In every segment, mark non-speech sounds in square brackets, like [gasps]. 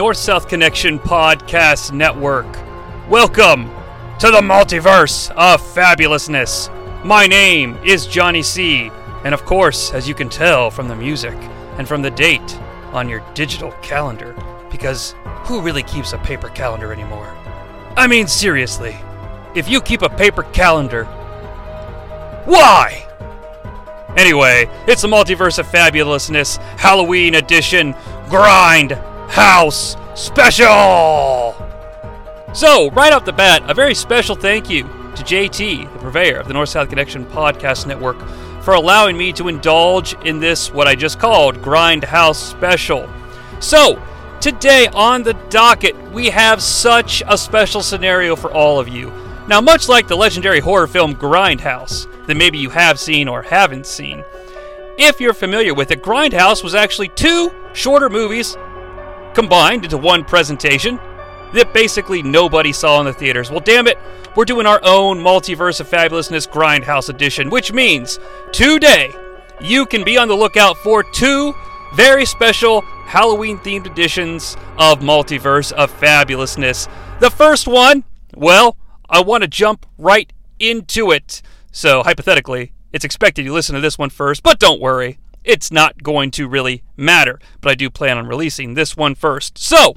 North South Connection Podcast Network. Welcome to the multiverse of fabulousness. My name is Jonnie Sea. And of course, as you can tell from the music and from the date on your digital calendar, because who really keeps a paper calendar anymore? I mean, seriously, if you keep a paper calendar, why? Anyway, it's the Multiverse of Fabulousness Halloween edition Grind House Special! So, right off the bat, a very special thank you to JT, the purveyor of the North South Connection Podcast Network, for allowing me to indulge in this, what I just called Grindhouse Special. So, today on the docket, we have such a special scenario for all of you. Now, much like the legendary horror film Grindhouse, that maybe you have seen or haven't seen, if you're familiar with it, Grindhouse was actually two shorter movies combined into one presentation that basically nobody saw in the theaters. Well, damn it, we're doing our own Multiverse of Fabulousness Grindhouse edition, which means today you can be on the lookout for two very special Halloween themed editions of Multiverse of Fabulousness. The first one, well, I want to jump right into it. So, hypothetically, it's expected you listen to this one first, but don't worry, it's not going to really matter. But I do plan on releasing this one first. So,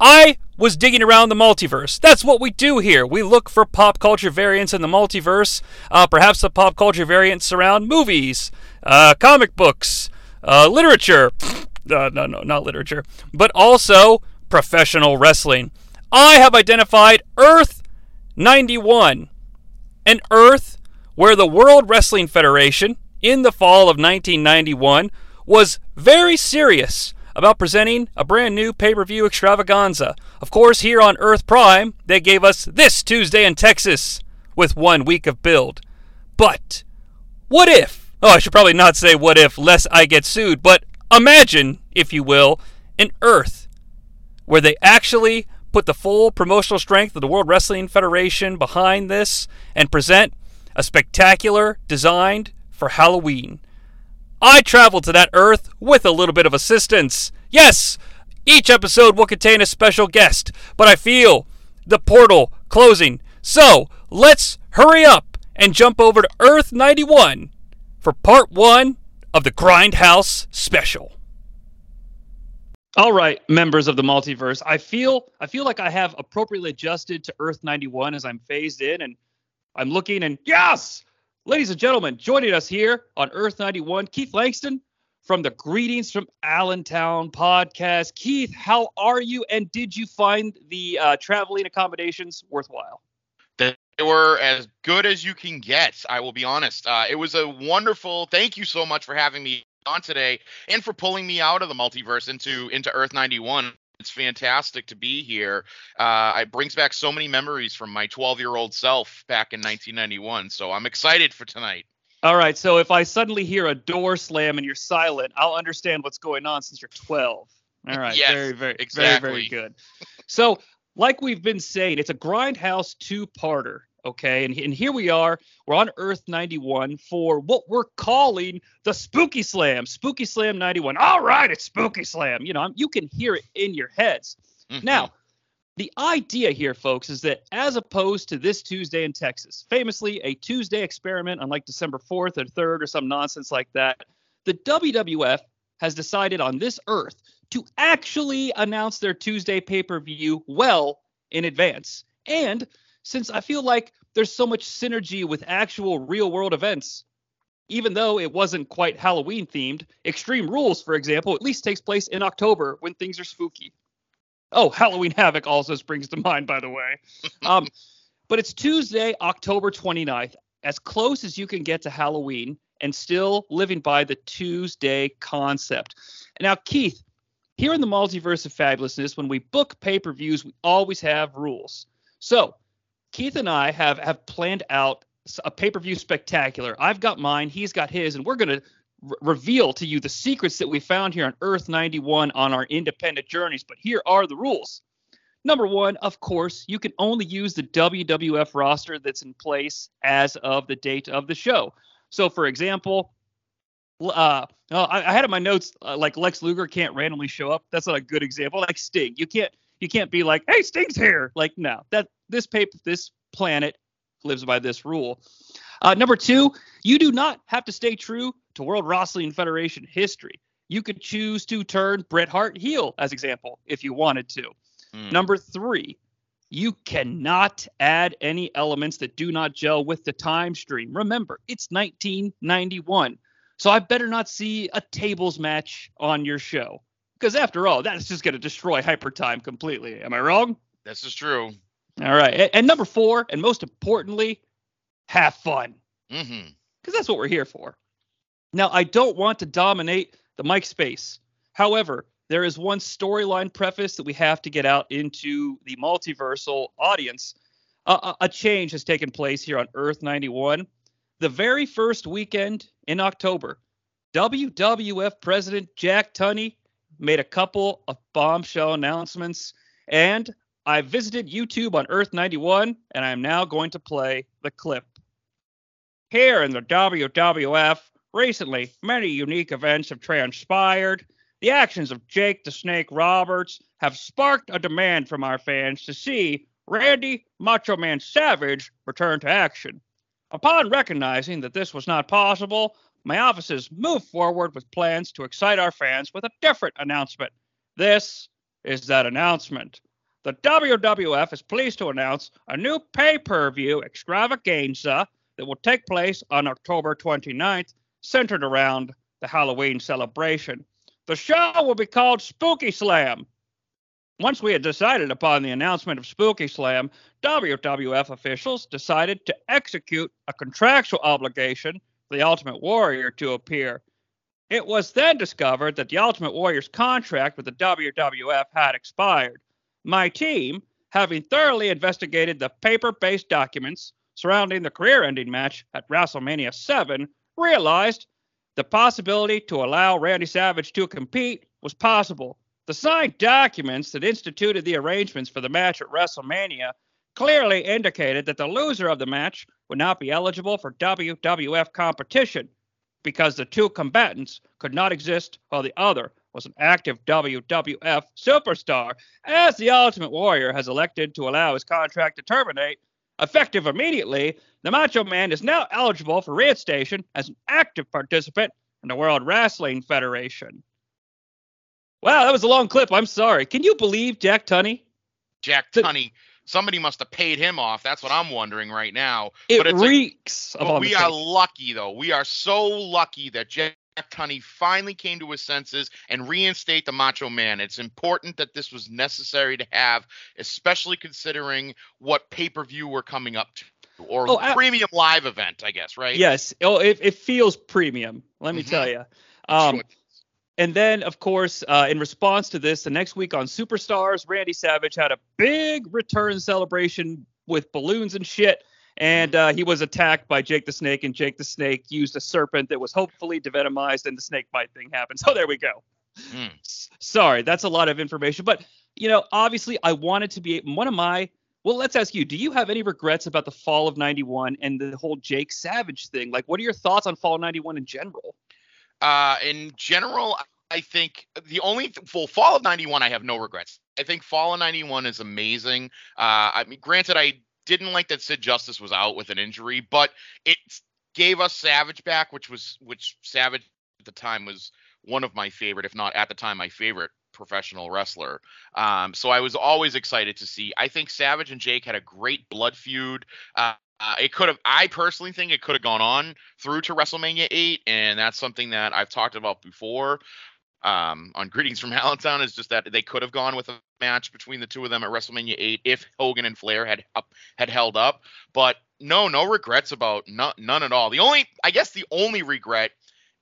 I was digging around the multiverse. That's what we do here. We look for pop culture variants in the multiverse. Uh, perhaps the pop culture variants around movies, uh, comic books, uh, literature. Uh, no, no, not literature. But also professional wrestling. I have identified Earth 91. An Earth where the World Wrestling Federation, in the fall of 1991, was very serious about presenting a brand new pay per view extravaganza. Of course, here on Earth Prime, they gave us this Tuesday in Texas with one week of build. But what if? Oh, I should probably not say what if, lest I get sued, but imagine, if you will, an Earth where they actually put the full promotional strength of the World Wrestling Federation behind this and present a spectacular designed for Halloween. I traveled to that Earth with a little bit of assistance. Yes, each episode will contain a special guest, but I feel the portal closing. So let's hurry up and jump over to Earth 91 for part one of the Grindhouse special. All right, members of the multiverse, I feel I feel like I have appropriately adjusted to Earth 91 as I'm phased in and I'm looking and yes, ladies and gentlemen, joining us here on Earth 91, Keith Langston from the Greetings from Allentown podcast. Keith, how are you? And did you find the uh, traveling accommodations worthwhile? They were as good as you can get. I will be honest. Uh, it was a wonderful. Thank you so much for having me on today and for pulling me out of the multiverse into into Earth 91. It's fantastic to be here. Uh, it brings back so many memories from my 12 year old self back in 1991. So I'm excited for tonight. All right. So if I suddenly hear a door slam and you're silent, I'll understand what's going on since you're 12. All right. Yes, very, very, exactly. very, very good. So, like we've been saying, it's a Grindhouse two parter. Okay. And, and here we are. We're on Earth 91 for what we're calling the Spooky Slam. Spooky Slam 91. All right. It's Spooky Slam. You know, I'm, you can hear it in your heads. Mhm. Now, the idea here, folks, is that as opposed to this Tuesday in Texas, famously a Tuesday experiment on like December 4th or 3rd or some nonsense like that, the WWF has decided on this earth to actually announce their Tuesday pay per view well in advance. And since I feel like there's so much synergy with actual real world events, even though it wasn't quite Halloween themed, Extreme Rules, for example, at least takes place in October when things are spooky. Oh, Halloween Havoc also springs to mind, by the way. [laughs] Um, but it's Tuesday, October 29th, as close as you can get to Halloween and still living by the Tuesday concept. Now, Keith, here in the multiverse of fabulousness, when we book pay per views, we always have rules. So, Keith and I have have planned out a pay per view spectacular. I've got mine, he's got his, and we're going to r- reveal to you the secrets that we found here on Earth 91 on our independent journeys. But here are the rules. Number one, of course, you can only use the WWF roster that's in place as of the date of the show. So, for example, Uh, oh, I, I had in my notes uh, like Lex Luger can't randomly show up. That's not a good example. Like Sting, you can't you can't be like, hey, Sting's here. Like no, that this paper this planet lives by this rule. Uh, number two, you do not have to stay true to World Wrestling Federation history. You could choose to turn Bret Hart heel, as example, if you wanted to. Mm. Number three, you cannot add any elements that do not gel with the time stream. Remember, it's 1991. So I better not see a tables match on your show. Because after all, that's just going to destroy hyper time completely. Am I wrong? This is true. All right. And, and number four, and most importantly, have fun. Because mm-hmm. that's what we're here for. Now, I don't want to dominate the mic space. However, there is one storyline preface that we have to get out into the multiversal audience. Uh, a change has taken place here on Earth 91. The very first weekend in October, WWF President Jack Tunney made a couple of bombshell announcements, and I visited YouTube on Earth 91, and I am now going to play the clip. Here in the WWF, recently many unique events have transpired. The actions of Jake the Snake Roberts have sparked a demand from our fans to see Randy Macho Man Savage return to action. Upon recognizing that this was not possible, my offices moved forward with plans to excite our fans with a different announcement. This is that announcement. The WWF is pleased to announce a new pay per view extravaganza that will take place on October 29th, centered around the Halloween celebration. The show will be called Spooky Slam. Once we had decided upon the announcement of Spooky Slam, WWF officials decided to execute a contractual obligation the Ultimate Warrior to appear. It was then discovered that the Ultimate Warrior's contract with the WWF had expired. My team, having thoroughly investigated the paper based documents surrounding the career ending match at WrestleMania 7, realized the possibility to allow Randy Savage to compete was possible. The signed documents that instituted the arrangements for the match at WrestleMania clearly indicated that the loser of the match would not be eligible for WWF competition because the two combatants could not exist while the other was an active WWF superstar, as the Ultimate Warrior has elected to allow his contract to terminate Effective immediately, the Macho Man is now eligible for reinstation as an active participant in the World Wrestling Federation. Wow, that was a long clip. I'm sorry. Can you believe Jack Tunney? Jack Tunney. Somebody must have paid him off. That's what I'm wondering right now. It but it's reeks. Like, we are lucky, though. We are so lucky that Jack Tunney finally came to his senses and reinstate the Macho Man. It's important that this was necessary to have, especially considering what pay per view we're coming up to. Or oh, premium I, live event, I guess, right? Yes. Oh, it, it feels premium. Let me mm-hmm. tell you. Um, sure. And then, of course, uh, in response to this, the next week on Superstars, Randy Savage had a big return celebration with balloons and shit and uh, he was attacked by Jake the Snake, and Jake the Snake used a serpent that was hopefully devenomized, and the snake bite thing happened. [laughs] So there we go. Mm. S- sorry, that's a lot of information, but you know, obviously, I wanted to be one of my. Well, let's ask you: Do you have any regrets about the fall of '91 and the whole Jake Savage thing? Like, what are your thoughts on fall '91 in general? Uh, in general, I think the only th- well, fall of '91, I have no regrets. I think fall of '91 is amazing. Uh, I mean, granted, I didn't like that Sid Justice was out with an injury, but it gave us Savage back, which was which Savage at the time was one of my favorite, if not at the time my favorite professional wrestler. Um, so I was always excited to see. I think Savage and Jake had a great blood feud. Uh, uh, it could have, I personally think it could have gone on through to WrestleMania 8, and that's something that I've talked about before um, on Greetings from [laughs] Allentown is just that they could have gone with a match between the two of them at WrestleMania 8 if Hogan and Flair had up, had held up. But no, no regrets about none at all. The only, I guess, the only regret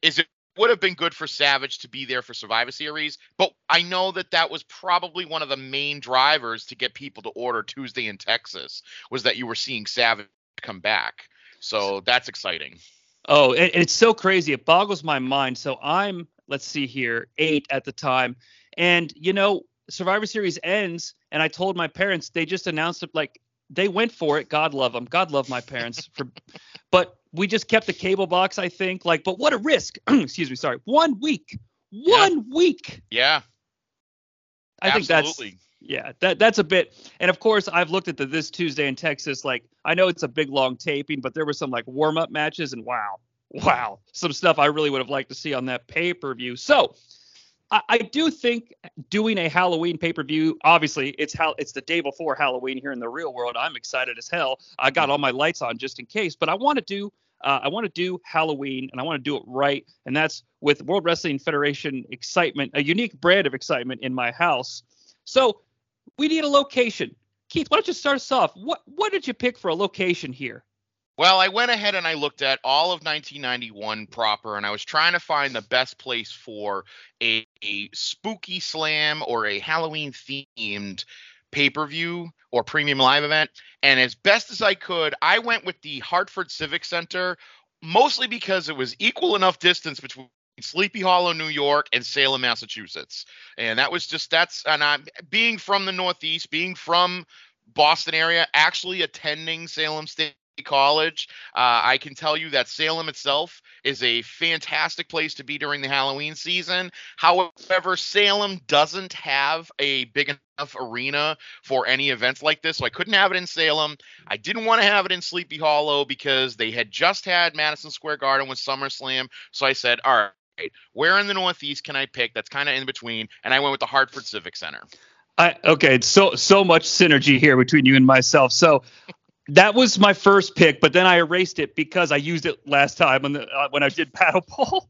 is it would have been good for Savage to be there for Survivor Series, but I know that that was probably one of the main drivers to get people to order Tuesday in Texas was that you were seeing Savage come back. So that's exciting. Oh, and it's so crazy. It boggles my mind. So I'm let's see here, eight at the time. And, you know, Survivor Series ends, and I told my parents, they just announced it like they went for it. God love them. God love my parents. [laughs] For, but we just kept the cable box, I think. Like, but what a risk. [clears throat] Excuse me, sorry. One week. One yeah. week. Yeah. I Absolutely. think that's yeah, that that's a bit. And of course, I've looked at the this Tuesday in Texas. Like, I know it's a big long taping, but there were some like warm up matches, and wow, wow, some stuff I really would have liked to see on that pay per view. So, I, do think doing a Halloween pay per view. Obviously, it's how it's the day before Halloween here in the real world. I'm excited as hell. I got all my lights on just in case, but I want to do. Uh, I want to do Halloween and I want to do it right. And that's with World Wrestling Federation excitement, a unique brand of excitement in my house. So we need a location. Keith, why don't you start us off? What what did you pick for a location here? Well, I went ahead and I looked at all of 1991 proper, and I was trying to find the best place for a, a spooky slam or a Halloween themed pay per view or premium live event. And as best as I could, I went with the Hartford Civic Center, mostly because it was equal enough distance between Sleepy Hollow, New York, and Salem, Massachusetts. And that was just that's and I'm being from the Northeast, being from Boston area, actually attending Salem State College. Uh, I can tell you that Salem itself is a fantastic place to be during the Halloween season. However, Salem doesn't have a big enough arena for any events like this, so I couldn't have it in Salem. I didn't want to have it in Sleepy Hollow because they had just had Madison Square Garden with SummerSlam. So I said, all right where in the Northeast can I pick that's kind of in between? And I went with the Hartford Civic Center. I okay, so so much synergy here between you and myself. So that was my first pick, but then I erased it because I used it last time when the, uh, when I did [laughs] Battle Bowl.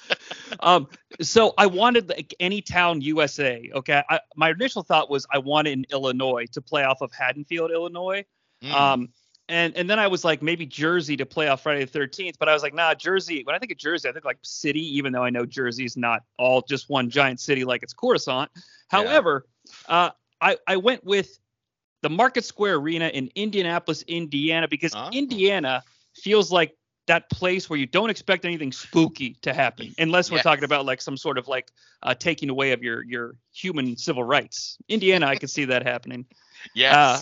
[laughs] um, so I wanted like any town USA. Okay, I, my initial thought was I wanted in Illinois to play off of Haddonfield, Illinois. Mm. Um, and and then I was like maybe Jersey to play off Friday the 13th, but I was like nah Jersey. When I think of Jersey, I think like city, even though I know Jersey is not all just one giant city like it's Coruscant. However, yeah. uh, I I went with the Market Square Arena in Indianapolis, Indiana, because oh. Indiana feels like that place where you don't expect anything spooky to happen unless we're yes. talking about like some sort of like uh, taking away of your your human civil rights indiana i could see that happening yeah uh,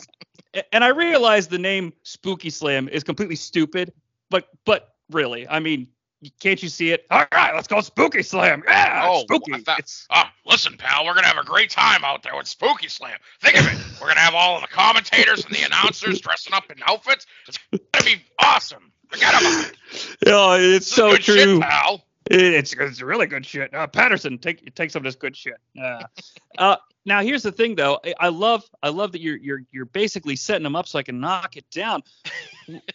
and I realize the name Spooky Slam is completely stupid, but but really, I mean, can't you see it? All right, let's go Spooky Slam. Yeah, oh, spooky. Thought, oh, ah, listen, pal, we're gonna have a great time out there with Spooky Slam. Think of it. We're gonna have all of the commentators and the announcers dressing up in outfits. It's gonna be awesome. Forget about it. [laughs] Yeah, it's this so true. Shit, pal. It's it's really good shit. Uh, Patterson, take take some of this good shit. Uh, uh, now here's the thing though. I love I love that you're you're you're basically setting them up so I can knock it down.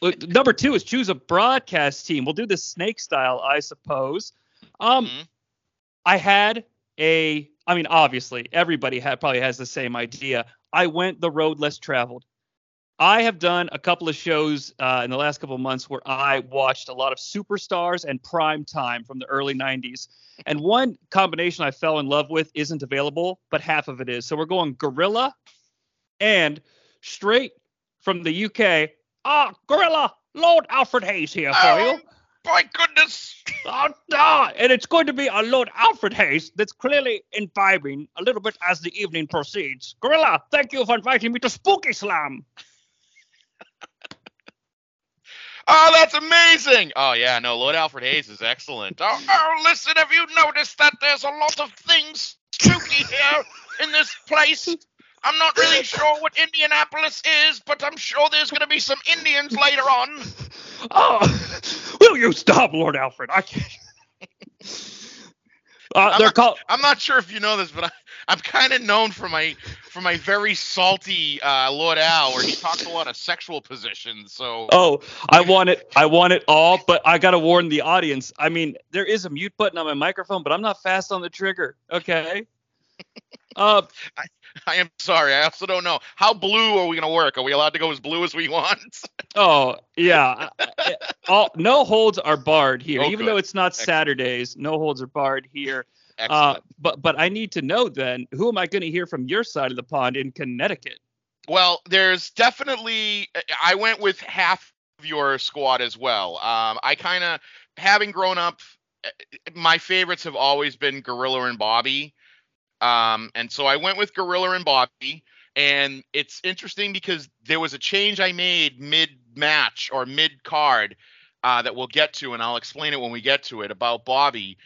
[laughs] Number two is choose a broadcast team. We'll do this snake style, I suppose. Um, mm-hmm. I had a. I mean, obviously everybody had probably has the same idea. I went the road less traveled. I have done a couple of shows uh, in the last couple of months where I watched a lot of superstars and prime time from the early 90s. And one combination I fell in love with isn't available, but half of it is. So we're going Gorilla and straight from the UK. Ah, Gorilla, Lord Alfred Hayes here for oh, you. My goodness. Oh, no. And it's going to be a Lord Alfred Hayes that's clearly imbibing a little bit as the evening proceeds. Gorilla, thank you for inviting me to Spooky Slam. Oh, that's amazing. Oh, yeah, no, Lord Alfred Hayes is excellent. Oh, oh, listen, have you noticed that there's a lot of things spooky here in this place? I'm not really sure what Indianapolis is, but I'm sure there's going to be some Indians later on. [laughs] Oh, will you stop, Lord Alfred? I can't. Uh, they're not, called. I'm not sure if you know this, but I, I'm kind of known for my for my very salty uh, Lord Al, where he talks a lot of sexual positions. So oh, I want it, I want it all, but I gotta warn the audience. I mean, there is a mute button on my microphone, but I'm not fast on the trigger. Okay. Uh, [laughs] I, I am sorry. I also don't know how blue are we gonna work. Are we allowed to go as blue as we want? [laughs] oh yeah. all no holds are barred here, oh, even good. though it's not Excellent. Saturdays. No holds are barred here. Uh, but but I need to know then who am I going to hear from your side of the pond in Connecticut? Well, there's definitely I went with half of your squad as well. Um, I kind of having grown up, eh, my favorites have always been Gorilla and Bobby. Um, and so I went with Gorilla and Bobby. And it's interesting because there was a change I made mid match or mid card uh, that we'll get to, and I'll explain it when we get to it about Bobby.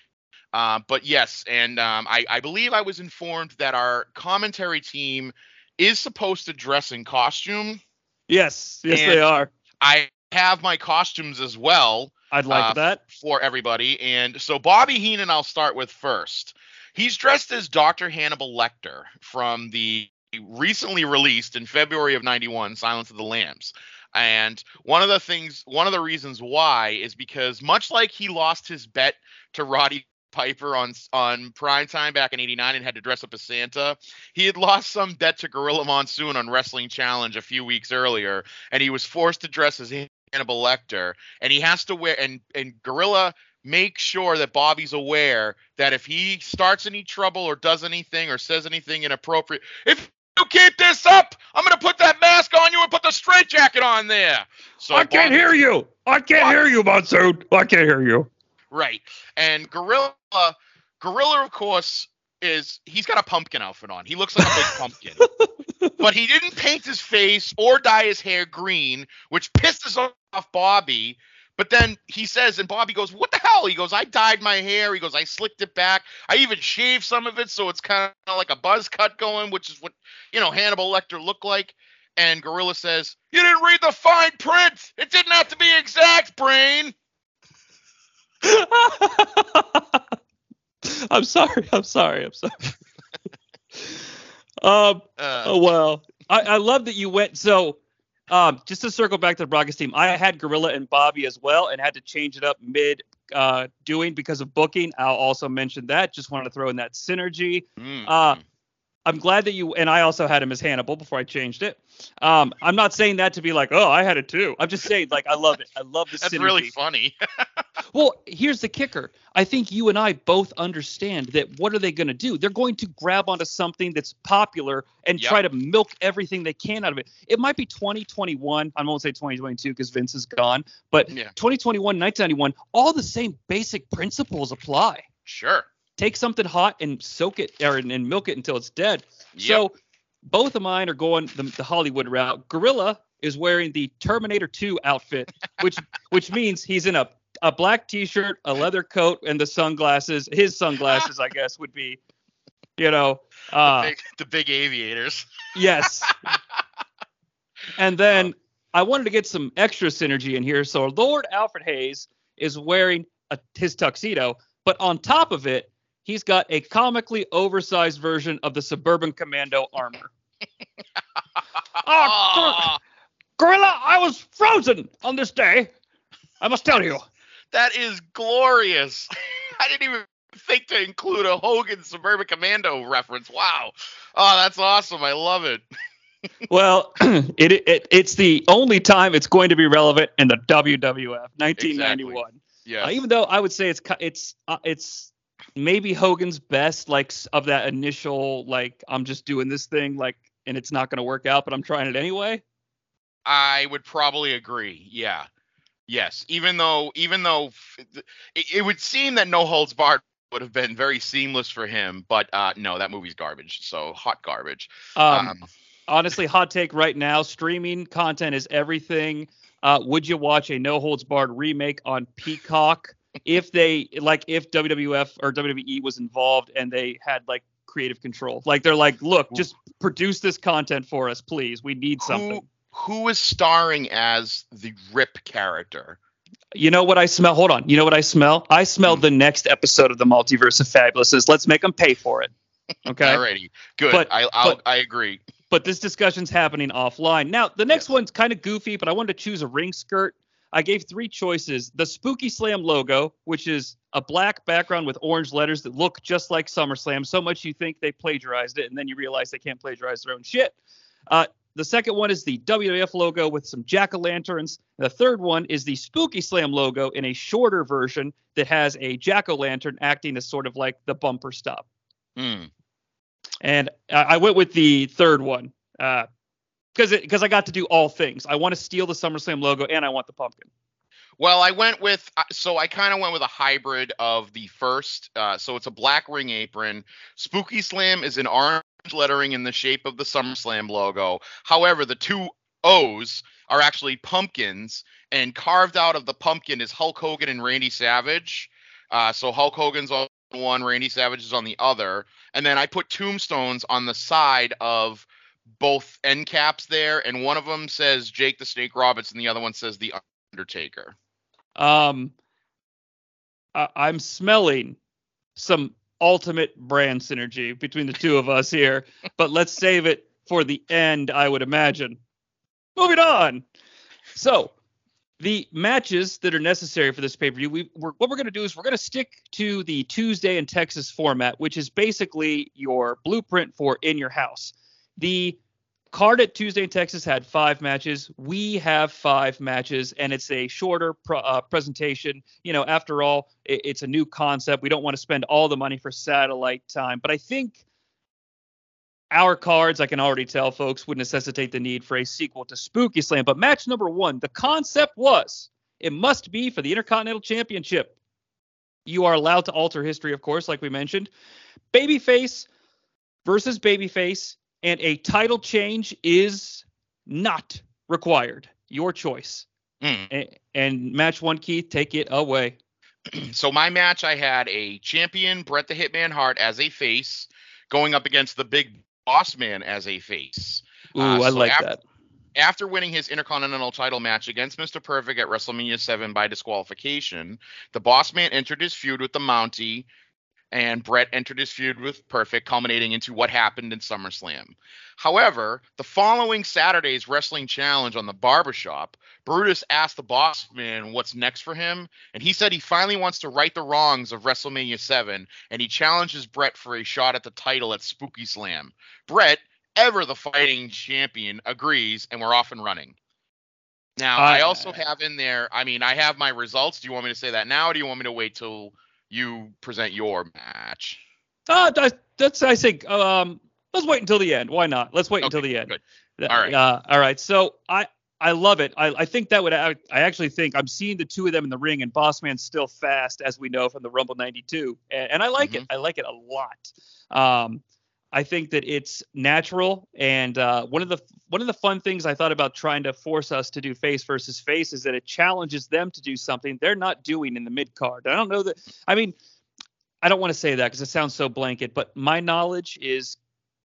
Uh, but yes, and um, I, I believe I was informed that our commentary team is supposed to dress in costume. Yes, yes, And- they are. I have my costumes as well. I'd like uh, that. for everybody. And so Bobby Heenan, I'll start with first. He's dressed as Dr. Hannibal Lecter from the recently released in February of 91 Silence of the Lambs. And one of the things, one of the reasons why is because much like he lost his bet to Roddy Piper on on prime time back in 89 and had to dress up as Santa, he had lost some debt to Gorilla Monsoon on Wrestling Challenge a few weeks earlier, and he was forced to dress as Hannibal Lecter, and he has to wear and and Gorilla makes sure that Bobby's aware that if he starts any trouble or does anything or says anything inappropriate, if you keep this up, I'm gonna put that mask on you and put the straight jacket on there. So I can't Bobby- hear you. I can't hear you, Monsoon. I can't hear you. Right. And Gorilla Gorilla of course is he's got a pumpkin outfit on. He looks like a big pumpkin. [laughs] But he didn't paint his face or dye his hair green, which pisses off Bobby. But then he says, and Bobby goes, What the hell? He goes, I dyed my hair. He goes, I slicked it back. I even shaved some of it so it's kind of like a buzz cut going, which is what, you know, Hannibal Lecter looked like. And Gorilla says, You didn't read the fine print. It didn't have to be exact, brain. [laughs] I'm sorry. I'm sorry. I'm sorry. [laughs] um. Uh, Oh well. I, I love that you went. So, um, just to circle back to the broadcast team, I had Gorilla and Bobby as well, and had to change it up mid uh, doing because of booking. I'll also mention that. Just wanted to throw in that synergy. mm, Uh, I'm glad that you and I also had him as Hannibal before I changed it. Um, I'm not saying that to be like, oh, I had it too. I'm just saying like I love it. I love the that's synergy. really funny. [laughs] Well, here's the kicker. I think you and I both understand that what are they going to do? They're going to grab onto something that's popular and Yep. try to milk everything they can out of it. It might be 2021. I won't say 2022 because Vince is gone, but Yeah. 2021, 1991, all the same basic principles apply. Sure. Take something hot and soak it or and milk it until it's dead. Yep. So both of mine are going the, the Hollywood route. Gorilla is wearing the Terminator 2 outfit, [laughs] which which means he's in a a black t-shirt, a leather coat, and the sunglasses. His sunglasses, I guess, would be, you know, uh, big, the big aviators. yes. [laughs] And then I wanted to get some extra synergy in here. So Lord Alfred Hayes is wearing a, his tuxedo, but on top of it, he's got a comically oversized version of the Suburban Commando armor. [laughs] Oh, Gorilla, I was frozen on this day. I must tell you. that is glorious. [laughs] I didn't even think to include a Hogan Suburban Commando reference. Wow. Oh, that's awesome. I love it. [laughs] Well, [clears throat] it, it it's the only time it's going to be relevant in the WWF, 1991. Exactly. Yeah. Uh, even though I would say it's it's uh, it's maybe Hogan's best, like of that initial like I'm just doing this thing, like, and it's not going to work out, but I'm trying it anyway. I would probably agree. Yeah. Yes. Even though, even though it, it would seem that No Holds Barred would have been very seamless for him, but uh, no, that movie's garbage. So hot garbage. Um, Um, honestly, hot take right now: streaming content is everything. Uh, would you watch a No Holds Barred remake on Peacock if they like if WWF or WWE was involved and they had like creative control? Like they're like, look, just produce this content for us, please. We need something. who who is starring as the Rip character? You know what I smell? Hold on. You know what I smell? I smell Hmm. the next episode of the Multiverse of Fabulouses. Let's make them pay for it. [laughs] Okay. Alrighty, good. But- I I'll, but- I agree. but this discussion's happening offline. Now, the next one's kind of goofy, but I wanted to choose a ring skirt. I gave three choices. The Spooky Slam logo, which is a black background with orange letters that look just like SummerSlam, so much you think they plagiarized it, and then you realize they can't plagiarize their own shit. Uh, the second one is the WWF logo with some jack o' lanterns. The third one is the Spooky Slam logo in a shorter version that has a jack o' lantern acting as sort of like the bumper stop. Hmm. And I I went with the third one because because I got to do all things. I want to steal the SummerSlam logo and I want the pumpkin. Well, I went with uh, so I kind of went with a hybrid of the first. Uh, so it's a black ring apron. Spooky Slam is an orange lettering in the shape of the SummerSlam logo. However, the two O's are actually pumpkins, and carved out of the pumpkin is Hulk Hogan and Randy Savage. Uh, so Hulk Hogan's on one, Randy Savage is on the other, and then I put tombstones on the side of both end caps there, and one of them says Jake the Snake Roberts, and the other one says the Undertaker. Um, I- I'm smelling some ultimate brand synergy between the two of us here, but let's save it for the end, I would imagine. Moving on. So, the matches that are necessary for this pay per view, we we're, what we're going to do is we're going to stick to the Tuesday in Texas format, which is basically your blueprint for in your house. The card at Tuesday in Texas had five matches. We have five matches, and it's a shorter pro, uh, presentation. You know, after all, it, it's a new concept. We don't want to spend all the money for satellite time, but I think our cards, I can already tell, folks, would necessitate the need for a sequel to Spooky Slam. But match number one, the concept was it must be for the Intercontinental Championship. You are allowed to alter history, of course, like we mentioned. Babyface versus Babyface, and a title change is not required. Your choice. Mm. And, and match one, Keith, take it away. [clears throat] so my match, I had a champion Bret the Hitman Hart as a face going up against the Big Boss Man as a face. Ooh, Uh, I like after- that. After winning his Intercontinental title match against Mr. Perfect at WrestleMania 7 by disqualification, the Boss Man entered his feud with the Mountie, and Bret entered his feud with Perfect, culminating into what happened in SummerSlam. However, the following Saturday's Wrestling Challenge on the Barbershop, Brutus asked the Boss Man what's next for him, and he said he finally wants to right the wrongs of WrestleMania 7, and he challenges Bret for a shot at the title at Spooky Slam. Bret, ever the fighting champion, agrees, and we're off and running. Now, I I- also have in there, I mean, I have my results. Do you want me to say that now, or do you want me to wait till you present your match? Uh, that- that's I think. Um, let's wait until the end. Why not? Let's wait until the end. good. All right. Uh, all right. So I I love it. I, I think that would act- I actually think I'm seeing the two of them in the ring and Bossman's still fast as we know from the Rumble 92 and, and I like it. I like it a lot. Um, I think that it's natural and uh, one of the one of the fun things I thought about trying to force us to do face versus face is that it challenges them to do something they're not doing in the mid card. I don't know that. I mean, I don't want to say that because it sounds so blanket, but my knowledge is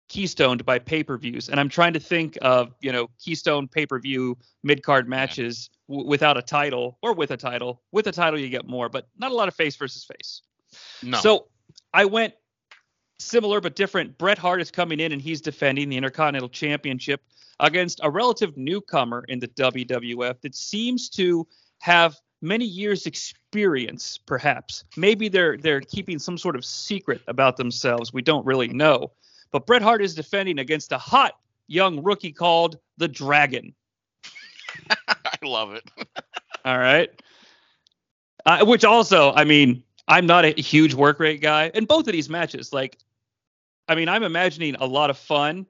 keystoned by pay-per-views and i'm trying to think of you know keystone pay-per-view mid-card matches w- without a title or with a title with a title you get more but not a lot of face versus face No. so i went similar but different bret hart is coming in and he's defending the intercontinental championship against a relative newcomer in the wwf that seems to have many years experience perhaps maybe they're they're keeping some sort of secret about themselves we don't really know but Bret Hart is defending against a hot young rookie called the Dragon. [laughs] I love it. [laughs] All right. Uh, which also, I mean, I'm not a huge work rate guy. In both of these matches, like, I mean, I'm imagining a lot of fun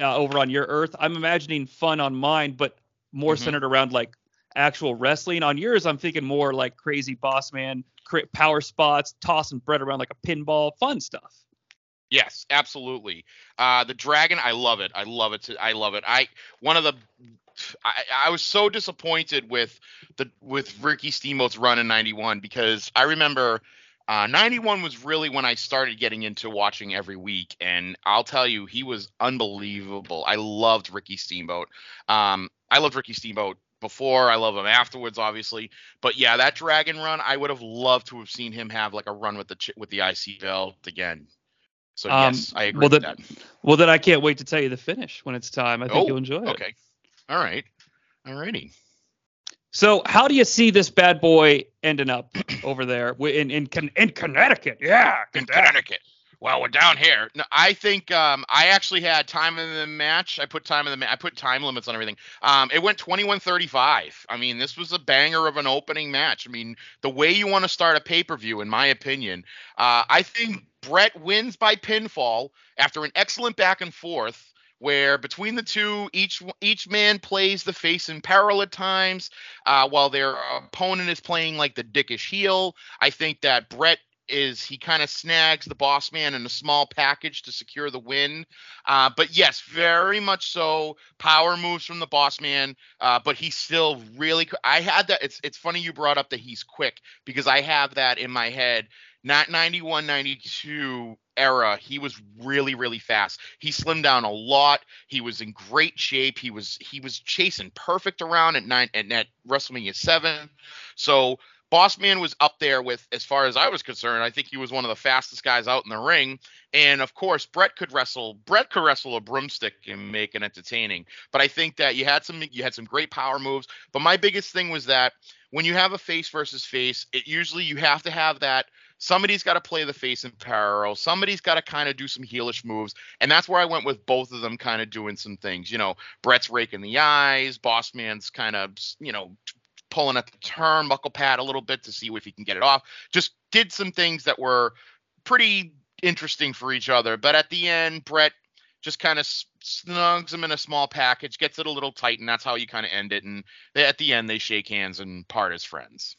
uh, over on your Earth. I'm imagining fun on mine, but more Mhm. centered around like actual wrestling. On yours, I'm thinking more like crazy boss man, power spots, tossing Bret around like a pinball, fun stuff. Yes, absolutely. Uh, the dragon, I love it. I love it. I love it. I one of the I, I was so disappointed with the with Ricky Steamboat's run in '91 because I remember uh, '91 was really when I started getting into watching every week, and I'll tell you, he was unbelievable. I loved Ricky Steamboat. Um, I loved Ricky Steamboat before. I love him afterwards, obviously. But yeah, that Dragon run, I would have loved to have seen him have like a run with the ch- with the IC belt again. So Um, yes, I agree well, with then- that. Well, then I can't wait to tell you the finish when it's time. I think Oh, you'll enjoy it. Okay. All right. All righty. So, how do you see this bad boy ending up [clears throat] over there in in in Connecticut? Yeah, In Connecticut. Connecticut. Well, we're down here. No, I think um, I actually had time in the match. I put time in the ma- I put time limits on everything. Um, it went 21-35. I mean, this was a banger of an opening match. I mean, the way you want to start a pay-per-view, in my opinion. Uh, I think Bret wins by pinfall after an excellent back and forth. Where between the two, each each man plays the face in peril at times, uh, while their opponent is playing like the dickish heel. I think that Bret is he kind of snags the boss man in a small package to secure the win. Uh, but yes, very much so. Power moves from the boss man, uh, but he's still really. I had that. It's it's funny you brought up that he's quick because I have that in my head. Not 91, 92 era, he was really, really fast. He slimmed down a lot. He was in great shape. He was he was chasing perfect around at nine at, at WrestleMania seven. So Bossman was up there with, as far as I was concerned, I think he was one of the fastest guys out in the ring. And of course, Bret could wrestle. Bret could wrestle a broomstick and make it entertaining. But I think that you had some, you had some great power moves. But my biggest thing was that when you have a face versus face, it usually you have to have that. Somebody's got to play the face in peril. Somebody's got to kind of do some heelish moves, and that's where I went with both of them kind of doing some things. You know, Bret's raking the eyes, Bossman's kind of you know pulling at the turnbuckle pad a little bit to see if he can get it off. Just did some things that were pretty interesting for each other. But at the end, Bret just kind of snugs him in a small package, gets it a little tight, and that's how you kind of end it. And at the end, they shake hands and part as friends.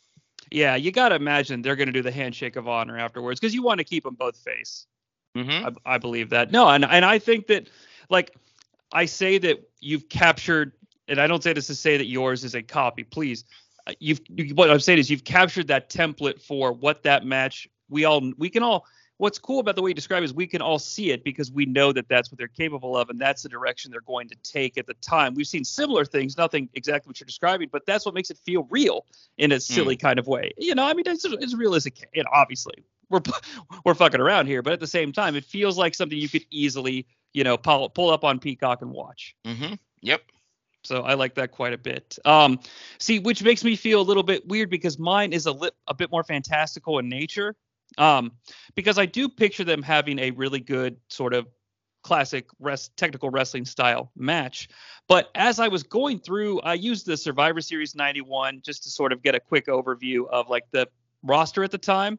Yeah, you got to imagine they're going to do the handshake of honor afterwards because you want to keep them both face. Mm-hmm. I, I believe that. No, and and I think that like I say that you've captured and I don't say this to say that yours is a copy. Please, uh, you've what I'm saying is you've captured that template for what that match. We all we can all. What's cool about the way you describe it is we can all see it because we know that that's what they're capable of and that's the direction they're going to take at the time. We've seen similar things, nothing exactly what you're describing, but that's what makes it feel real in a silly mm. kind of way. You know, I mean, it's as real as it can. You know, obviously, we're [laughs] we're fucking around here, but at the same time, it feels like something you could easily, you know, pull, pull up on Peacock and watch. Mm-hmm. Yep. So I like that quite a bit. Um, see, which makes me feel a little bit weird because mine is a, li- a bit more fantastical in nature. Um, because I do picture them having a really good sort of classic rest, technical wrestling style match. But as I was going through, I used the Survivor Series 91 just to sort of get a quick overview of like the roster at the time.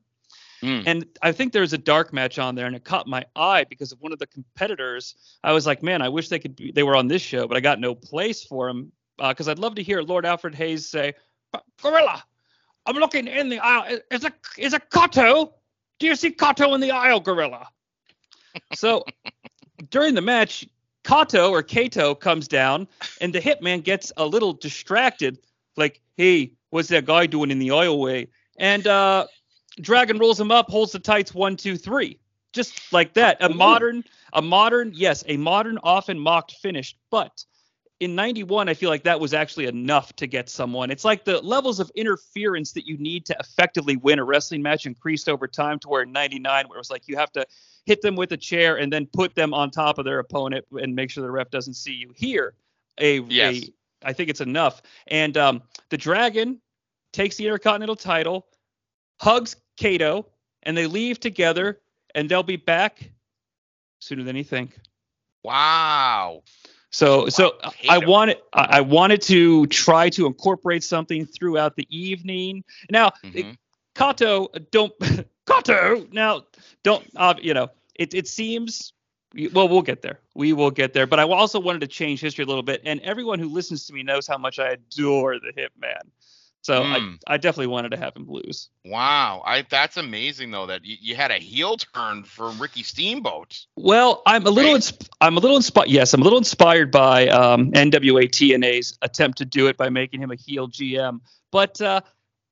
Mm. And I think there's a dark match on there, and it caught my eye because of one of the competitors. I was like, man, I wish they could be, they were on this show, but I got no place for them because uh, I'd love to hear Lord Alfred Hayes say, "Gorilla, I'm looking in the aisle. Is a is a Kato? Do you see Kato in the aisle, Gorilla?" so during the match, Kato or Kato comes down, and the hitman gets a little distracted, like, "Hey, what's that guy doing in the aisleway?" And uh, Dragon rolls him up, holds the tights one, two, three. Just like that. A modern, a modern, yes, a modern, often mocked finish. But in 91, I feel like that was actually enough to get someone. It's like the levels of interference that you need to effectively win a wrestling match increased over time to where in 99, where it was like you have to hit them with a chair and then put them on top of their opponent and make sure the ref doesn't see you. Here, a, yes. a I think it's enough. And um, the Dragon takes the Intercontinental title, hugs Kato, and they leave together, and they'll be back sooner than you think. Wow. So, wow, so I wanted I wanted to try to incorporate something throughout the evening. Now, mm-hmm. Kato, don't [laughs] Kato. Now, don't uh, you know? It it seems well, we'll get there. We will get there. But I also wanted to change history a little bit, and everyone who listens to me knows how much I adore the Hitman. So mm. I, hmm. I definitely wanted to have him lose. Wow, I that's amazing though that you, you had a heel turn for Ricky Steamboat. Well, I'm a little insp- I'm a little inspired. Yes, I'm a little inspired by um, NWA TNA's attempt to do it by making him a heel GM. But uh,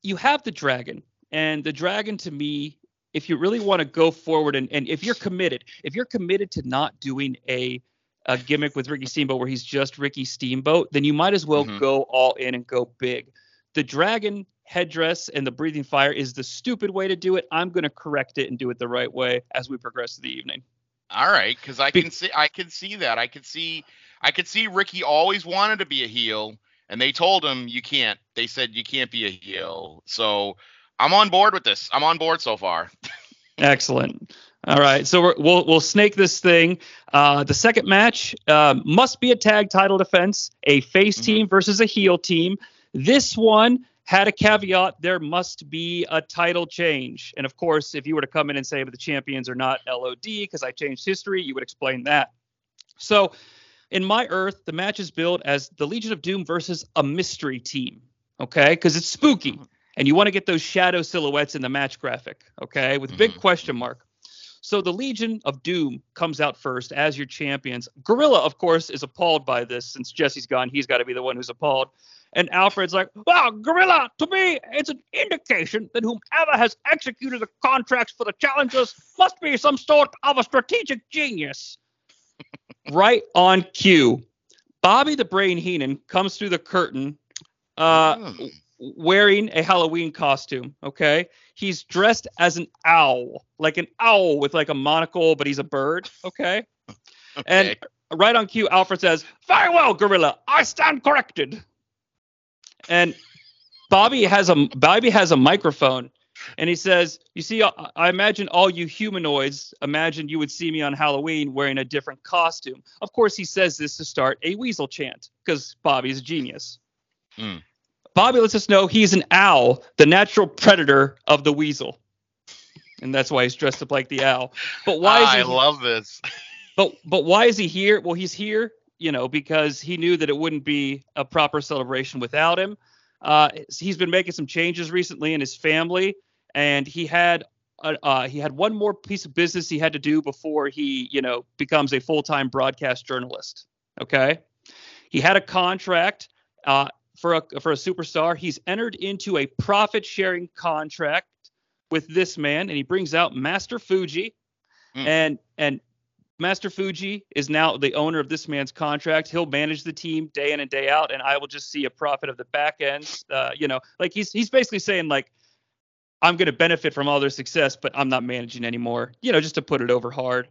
you have the Dragon, and the Dragon to me, if you really want to go forward and, and if you're committed, if you're committed to not doing a a gimmick with Ricky Steamboat where he's just Ricky Steamboat, then you might as well mm-hmm. go all in and go big the dragon headdress and the breathing fire is the stupid way to do it. I'm going to correct it and do it the right way as we progress through the evening. All right, because I can see I can see that. I can see I could see Ricky always wanted to be a heel, and they told him you can't. They said you can't be a heel. So I'm on board with this. I'm on board so far. [laughs] Excellent. All right, so we will we'll snake this thing. Uh, the second match uh, must be a tag title defense, a face mm-hmm. team versus a heel team. This one had a caveat there must be a title change. And of course, if you were to come in and say, but the champions are not LOD because I changed history, you would explain that. So in my Earth, the match is billed as the Legion of Doom versus a mystery team. Okay, because it's spooky. and you want to get those shadow silhouettes in the match graphic, okay, with big Mhm. question mark. So the Legion of Doom comes out first as your champions. Gorilla, of course, is appalled by this since Jesse's gone. He's got to be the one who's appalled. And Alfred's like, "Well, Gorilla, to me, it's an indication that whomever has executed the contracts for the challengers must be some sort of a strategic genius." [laughs] right on cue, Bobby the Brain Heenan comes through the curtain, uh, Mm. wearing a Halloween costume. Okay, he's dressed as an owl, like an owl with like a monocle, but he's a bird. Okay, [laughs] okay. and right on cue, Alfred says, "Very well, Gorilla, I stand corrected." And Bobby has a Bobby has a microphone, and he says, "You see, I, I imagine all you humanoids imagine you would see me on Halloween wearing a different costume." Of course, he says this to start a weasel chant because Bobby's a genius. Hmm. Bobby lets us know he's an owl, the natural predator of the weasel, and that's why he's dressed up like the owl. But why is I he? love this. [laughs] But but why is he here? Well, he's here, you know, because he knew that it wouldn't be a proper celebration without him. Uh, he's been making some changes recently in his family, and he had uh, uh, he had one more piece of business he had to do before he, you know, becomes a full-time broadcast journalist. Okay, he had a contract uh, for a for a superstar. He's entered into a profit-sharing contract with this man, and he brings out Master Fuji, Hmm. and and Master Fuji is now the owner of this man's contract. He'll manage the team day in and day out, and I will just see a profit of the back end. Uh, you know, like he's he's basically saying like, I'm going to benefit from all their success, but I'm not managing anymore. You know, just to put it over hard.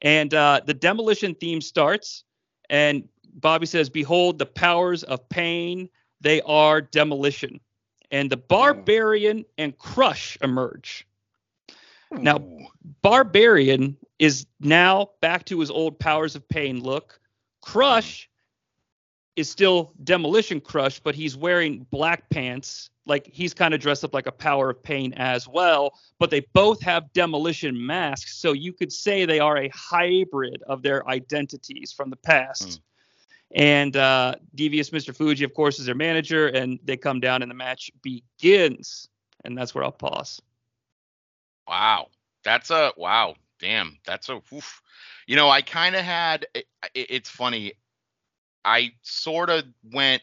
And uh, the demolition theme starts, and Bobby says, "Behold the powers of pain; they are demolition." And the barbarian and crush emerge. Now, Barbarian is now back to his old powers of pain look. Crush is still demolition crush, but he's wearing black pants. Like he's kind of dressed up like a power of pain as well. But they both have demolition masks, so you could say they are a hybrid of their identities from the past. Hmm. And uh, Devious Mr. Fuji, of course, is their manager, and they come down and the match begins. And that's where I'll pause. Wow. That's a wow. Damn. That's a oof. You know, I kind of had it, it- it's funny. I sort of went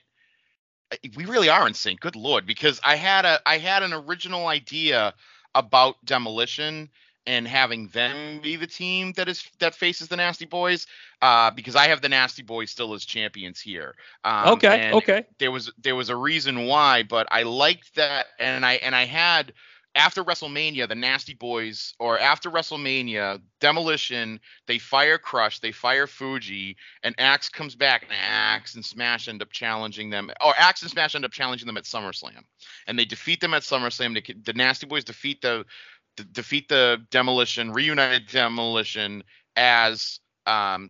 we really are in sync. Good lord, because I had a I had an original idea about demolition and having them be the team that is that faces the Nasty Boys uh because I have the Nasty Boys still as champions here. Um, okay, okay. there was there was a reason why, but I liked that, and I and I had after WrestleMania, the Nasty Boys, or after WrestleMania, Demolition, they fire Crush, they fire Fuji, and Axe comes back, and Axe and Smash end up challenging them, or Axe and Smash end up challenging them at SummerSlam, and they defeat them at SummerSlam. They, the Nasty Boys defeat the, the defeat the Demolition, reunited Demolition as um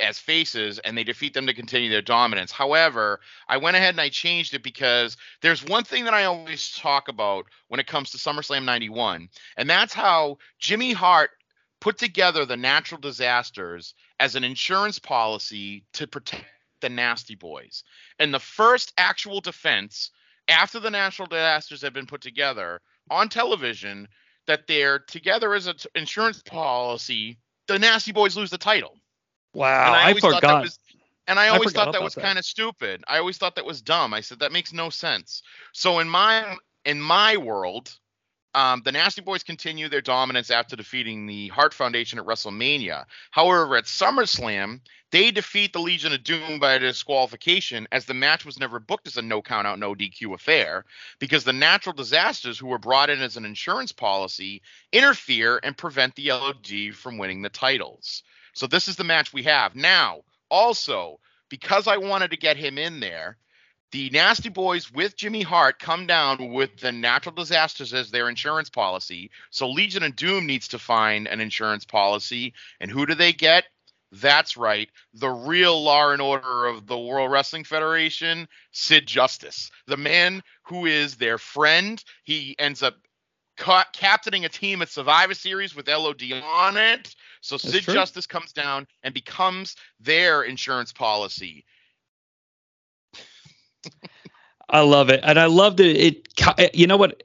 as faces and they defeat them to continue their dominance. However, I went ahead and I changed it because there's one thing that I always talk about when it comes to SummerSlam 91, and that's how Jimmy Hart put together the natural disasters as an insurance policy to protect the Nasty Boys. And the first actual defense after the natural disasters had been put together on television that they're together as an insurance policy, the Nasty Boys lose the title. Wow, And I, always thought that forgot. was- and I always forgot thought that was kind of stupid. I always thought that was dumb. I said that makes no sense. So in my in my world, um, the Nasty Boys continue their dominance after defeating the Hart Foundation at WrestleMania. However, at SummerSlam, they defeat the Legion of Doom by disqualification, as the match was never booked as a no count out, no DQ affair, because the natural disasters who were brought in as an insurance policy interfere and prevent the LOD from winning the titles. So this is the match we have now. Also, because I wanted to get him in there, the Nasty Boys with Jimmy Hart come down with the natural disasters as their insurance policy. So Legion of Doom needs to find an insurance policy. And who do they get? That's right, the real law and order of the World Wrestling Federation, Sid Justice, the man who is their friend. He ends up ca- captaining a team at Survivor Series with LOD on it. So That's Sid true. Justice comes down and becomes their insurance policy. I love it, and I love that it. ca- I, you know what?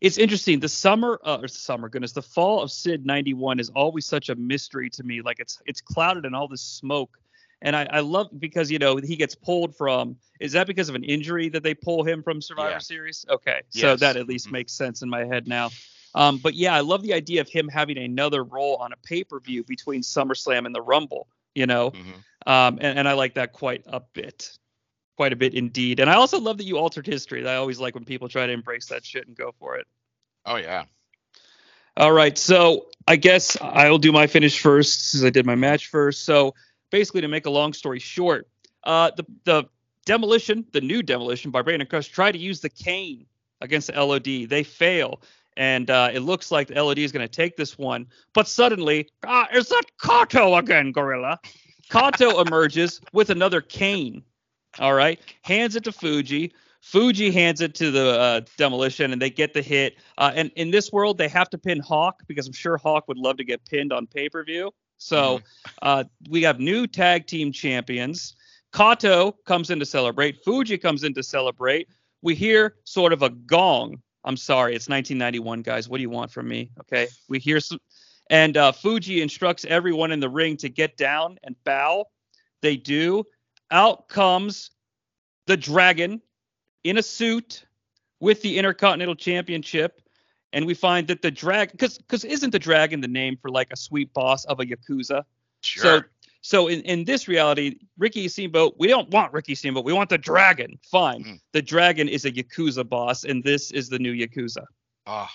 It's interesting. The summer, uh, or summer, goodness, the fall of Sid '91 is always such a mystery to me. Like it's it's clouded in all this smoke, and I, I love because you know he gets pulled from. Is that because of an injury that they pull him from Survivor Yeah. Series? Okay, so that at least Mhm. makes sense in my head now. Um, but yeah, I love the idea of him having another role on a pay per view between SummerSlam and the Rumble. You know, Mhm. um, and, and I like that quite a bit, quite a bit indeed. And I also love that you altered history. I always like when people try to embrace that shit and go for it. Oh yeah. All right, so I guess I'll do my finish first since I did my match first. So basically, to make a long story short, uh, the the demolition, the new demolition by Brandon Crush, try to use the cane against the LOD. They fail, and uh, it looks like the LOD is going to take this one. But suddenly, ah, is that Kato again, Gorilla? Kato [laughs] emerges with another cane. All right, hands it to Fuji. Fuji hands it to the uh, demolition, and they get the hit. Uh, and in this world, they have to pin Hawk because I'm sure Hawk would love to get pinned on pay per view. So uh, we have new tag team champions. Kato comes in to celebrate. Fuji comes in to celebrate. We hear sort of a gong. I'm sorry, it's 1991, guys. What do you want from me? Okay, we hear some, and uh, Fuji instructs everyone in the ring to get down and bow. They do. Out comes the dragon in a suit with the Intercontinental Championship, and we find that the dragon, because because isn't the dragon the name for like a sweet boss of a yakuza? Sure. So so in, in this reality, Ricky Steamboat, we don't want Ricky Steamboat. We want the dragon. Fine. Mm. The dragon is a Yakuza boss, and this is the new Yakuza. oh,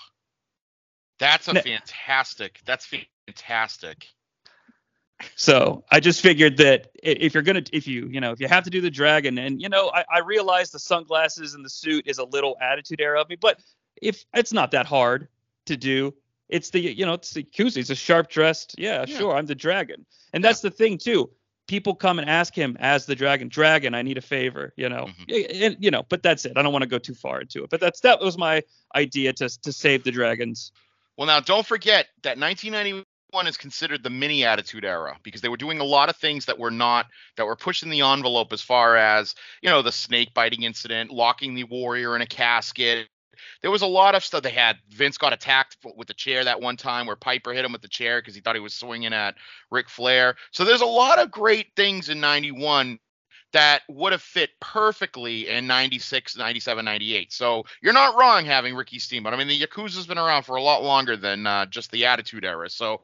that's a Ne- fantastic. That's fantastic. So I just figured that if you're gonna, if you, you know, if you have to do the dragon, and you know, I, I realize the sunglasses and the suit is a little attitude era of me, but if it's not that hard to do, it's the, you know, it's the Yakuza. He's a sharp dressed. Yeah, Yeah. sure, I'm the dragon, and that's the thing too. People come and ask him as the dragon, dragon, I need a favor, you know, Mhm. And you know, but that's it. I don't want to go too far into it, but that's that was my idea to to save the dragons. Well, now don't forget that 1991 is considered the mini attitude era because they were doing a lot of things that were not that were pushing the envelope as far as you know the snake biting incident, locking the warrior in a casket. There was a lot of stuff they had. Vince got attacked with the chair that one time where Piper hit him with the chair because he thought he was swinging at Ric Flair. So there's a lot of great things in 91 that would have fit perfectly in 96, 97, 98. So you're not wrong having Ricky Steamboat. I mean, the Yakuza's been around for a lot longer than uh, just the Attitude Era. So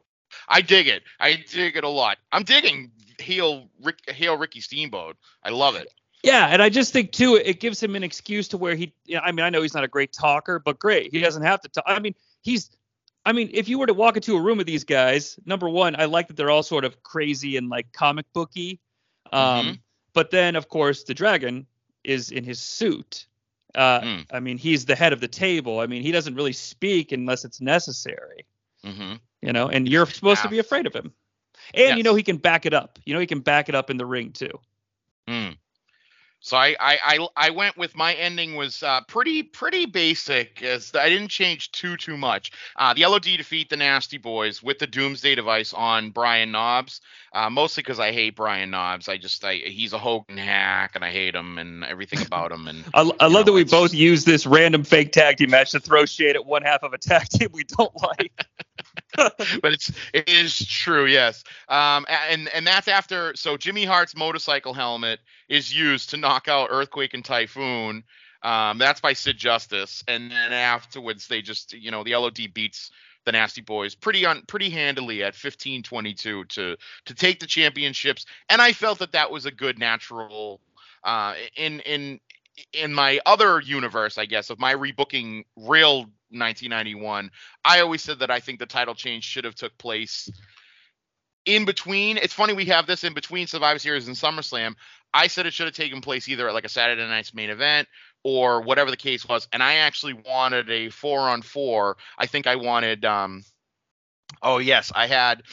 I dig it. I dig it a lot. I'm digging heel Rick, heel Ricky Steamboat. I love it. Yeah, and I just think too, it gives him an excuse to where he. You know, I mean, I know he's not a great talker, but great, he doesn't have to talk. I mean, he's. I mean, if you were to walk into a room with these guys, number one, I like that they're all sort of crazy and like comic booky. Um, Mhm. But then, of course, the dragon is in his suit. Uh, Mm. I mean, he's the head of the table. I mean, he doesn't really speak unless it's necessary, hmm you know. And you're supposed to be afraid of him. And you know, he can back it up. You know, he can back it up in the ring too. Mm. So I, I I I went with my ending was uh, pretty pretty basic as I didn't change too too much. Uh, the LOD defeat the Nasty Boys with the Doomsday device on Brian Knobbs, uh, mostly because I hate Brian Knobbs. I just I he's a Hogan hack and I hate him and everything [laughs] about him and I, I love know, that we both use this random fake tag team match to throw shade at one half of a tag team we don't [laughs] like. [laughs] but it's it is true, yes. Um, and and that's after so Jimmy Hart's motorcycle helmet is used to knock out Earthquake and Typhoon. Um, that's by Sid Justice, and then afterwards they just you know the LOD beats the Nasty Boys pretty on pretty handily at 15-22 to to take the championships, and I felt that that was a good natural uh, in in in my other universe, I guess, of my rebooking real 1991. I always said that I think the title change should have took place in between. It's funny we have this in between Survivor Series and SummerSlam. I said it should have taken place either at like a Saturday night's main event or whatever the case was. And I actually wanted a four on four. I think I wanted um oh yes, I had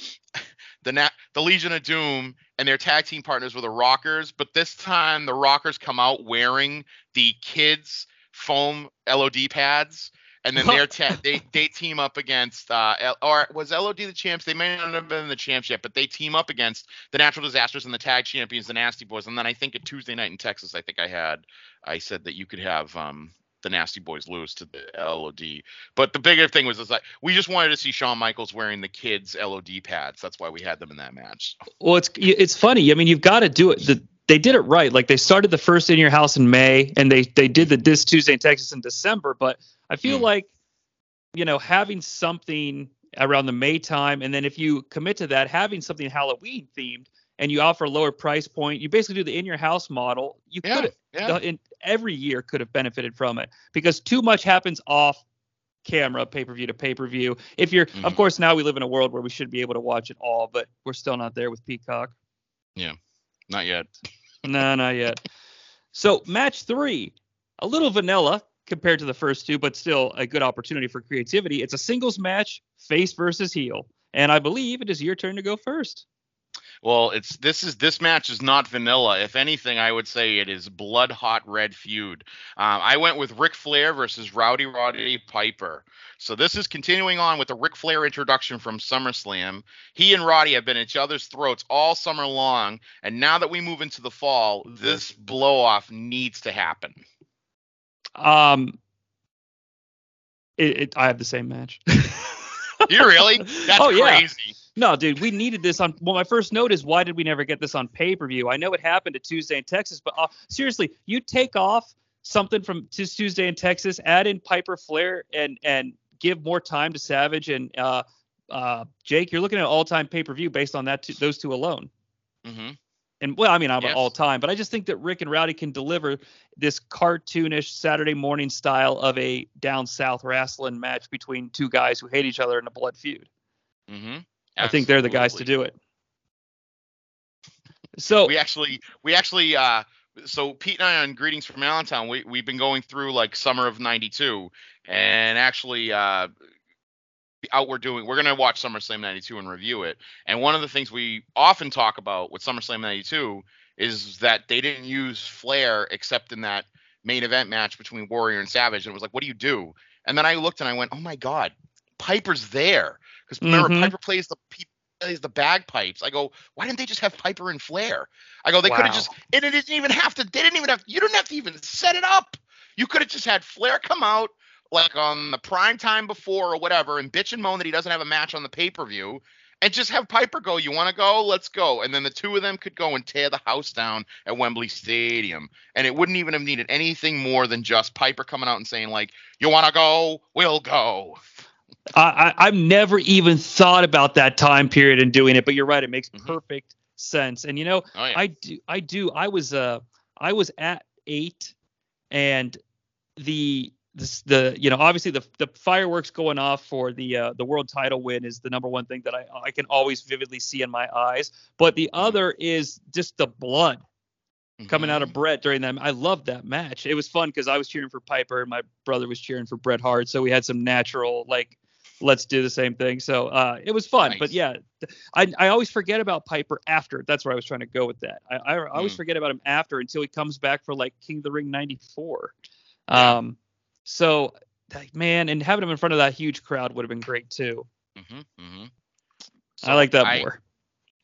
the Na- the Legion of Doom and their tag team partners were the Rockers, but this time the Rockers come out wearing the kids foam LOD pads and then they're [laughs] te- they they team up against uh L- or was LOD the champs? They may not have been the champs yet, but they team up against the Natural Disasters and the tag champions, the Nasty Boys. And then I think at Tuesday night in Texas, I think I had I said that you could have um the Nasty Boys lose to the LOD. But the bigger thing was is like we just wanted to see Shawn Michaels wearing the kids LOD pads. That's why we had them in that match. Well, it's it's funny. I mean, you've got to do it. The, they did it right. Like they started the first in your house in May, and they they did the this Tuesday in Texas in December. But I feel mm. like you know having something around the May time, and then if you commit to that, having something Halloween themed and you offer a lower price point, you basically do the in your house model. You yeah, could yeah. in every year could have benefited from it because too much happens off camera, pay per view to pay per view. If you're, mm-hmm. of course, now we live in a world where we should be able to watch it all, but we're still not there with Peacock. Yeah, not yet. [laughs] no, not yet. So match three, a little vanilla compared to the first two, but still a good opportunity for creativity. It's a singles match, face versus heel, and I believe it is your turn to go first. Well, it's this is this match is not vanilla. If anything, I would say it is blood hot red feud. Um, I went with Ric Flair versus Rowdy Roddy Piper. So this is continuing on with the Ric Flair introduction from SummerSlam. He and Roddy have been at each other's throats all summer long, and now that we move into the fall, this blow off needs to happen. Um, it, it, I have the same match. you really? [laughs] That's oh, crazy. No, dude, we needed this on. Well, my first note is why did we never get this on pay per view? I know it happened at Tuesday in Texas, but uh, seriously, you take off something from Tuesday in Texas, add in Piper Flair, and and give more time to Savage and uh, uh, Jake. You're looking at all time pay per view based on that those two alone. Mm-hmm. And well, I mean, I'm yes. all time, but I just think that Rick and Rowdy can deliver this cartoonish Saturday morning style of a down south wrestling match between two guys who hate each other in a blood feud. Mm-hmm. I think they're the guys to do it. So we actually we actually uh so Pete and I on Greetings from Allentown, we we've been going through like summer of '92, and actually uh out we're doing we're gonna watch SummerSlam '92 and review it. And one of the things we often talk about with SummerSlam '92 is that they didn't use Flair except in that main event match between Warrior and Savage. And it was like, what do you do? And then I looked and I went, oh my god, Piper's there. Because remember, mm-hmm. Piper plays the plays the bagpipes. I go, why didn't they just have Piper and Flair? I go, they wow. could have just, and it didn't even have to. They didn't even have. You didn't have to even set it up. You could have just had Flair come out like on the prime time before or whatever, and bitch and moan that he doesn't have a match on the pay per view, and just have Piper go. You want to go? Let's go. And then the two of them could go and tear the house down at Wembley Stadium, and it wouldn't even have needed anything more than just Piper coming out and saying like, "You want to go? We'll go." I, I, have never even thought about that time period and doing it, but you're right. It makes mm-hmm. perfect sense. And you know, oh, yeah. I do, I do. I was, uh, I was at eight, and the, the, the, you know, obviously the the fireworks going off for the uh, the world title win is the number one thing that I I can always vividly see in my eyes. But the mm-hmm. other is just the blood coming out of mm-hmm. During that. I loved that match. It was fun because I was cheering for Piper and my brother was cheering for Bret Hart, so we had some natural like let's do the same thing. So uh, it was fun. Nice. But yeah, I, I always forget about Piper after. That's where I was trying to go with that. I, I, I always mm. forget about him after until he comes back for like King of the Ring 94. Um, so, man, and having him in front of that huge crowd would have been great too. Mm-hmm, mm-hmm. So I like that I, more.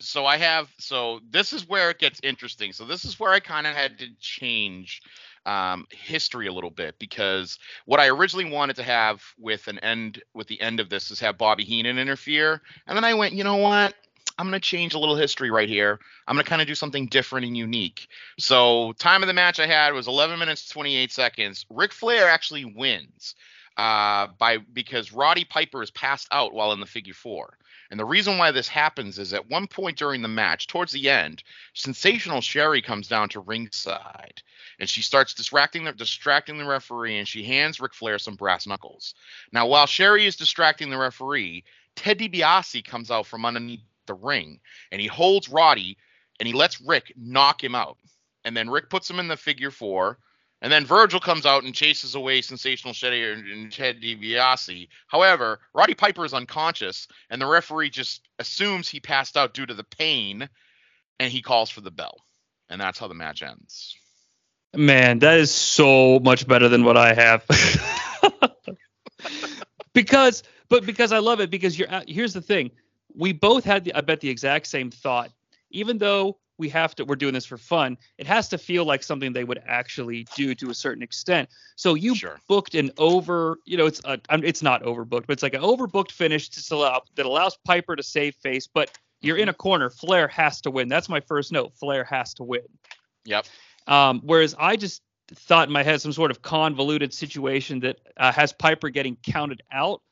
So I have, so this is where it gets interesting. So this is where I kind of had to change um, history a little bit because what I originally wanted to have with an end with the end of this is have Bobby Heenan interfere, and then I went, you know what? I'm to change a little history right here. I'm to kind of do something different and unique. So, time of the match I had was 11 minutes 28 seconds. Ric Flair actually wins uh, by because Roddy Piper is passed out while in the figure four. And the reason why this happens is at one point during the match, towards the end, Sensational Sherri comes down to ringside and she starts distracting the distracting the referee and she hands Ric Flair some brass knuckles. Now, while Sherri is distracting the referee, Ted DiBiase comes out from underneath the ring and he holds Roddy and he lets Rick knock him out. And then Rick puts him in the figure four. And then Virgil comes out and chases away Sensational Sherri and Ted DiBiase. However, Roddy Piper is unconscious, and the referee just assumes he passed out due to the pain, and he calls for the bell. And that's how the match ends. Man, that is so much better than what I have. [laughs] because, but because I love it, because you're. Here's the thing: we both had, the, I bet, the exact same thought. Even though we have to we're doing this for fun it has to feel like something they would actually do to a certain extent so you Sure. booked an over you know it's a, it's not overbooked but it's like an overbooked finish to allow that allows piper to save face but you're in a corner flair has to win that's my first note flair has to win Yep. um, whereas i just thought in my head some sort of convoluted situation that uh, has piper getting counted out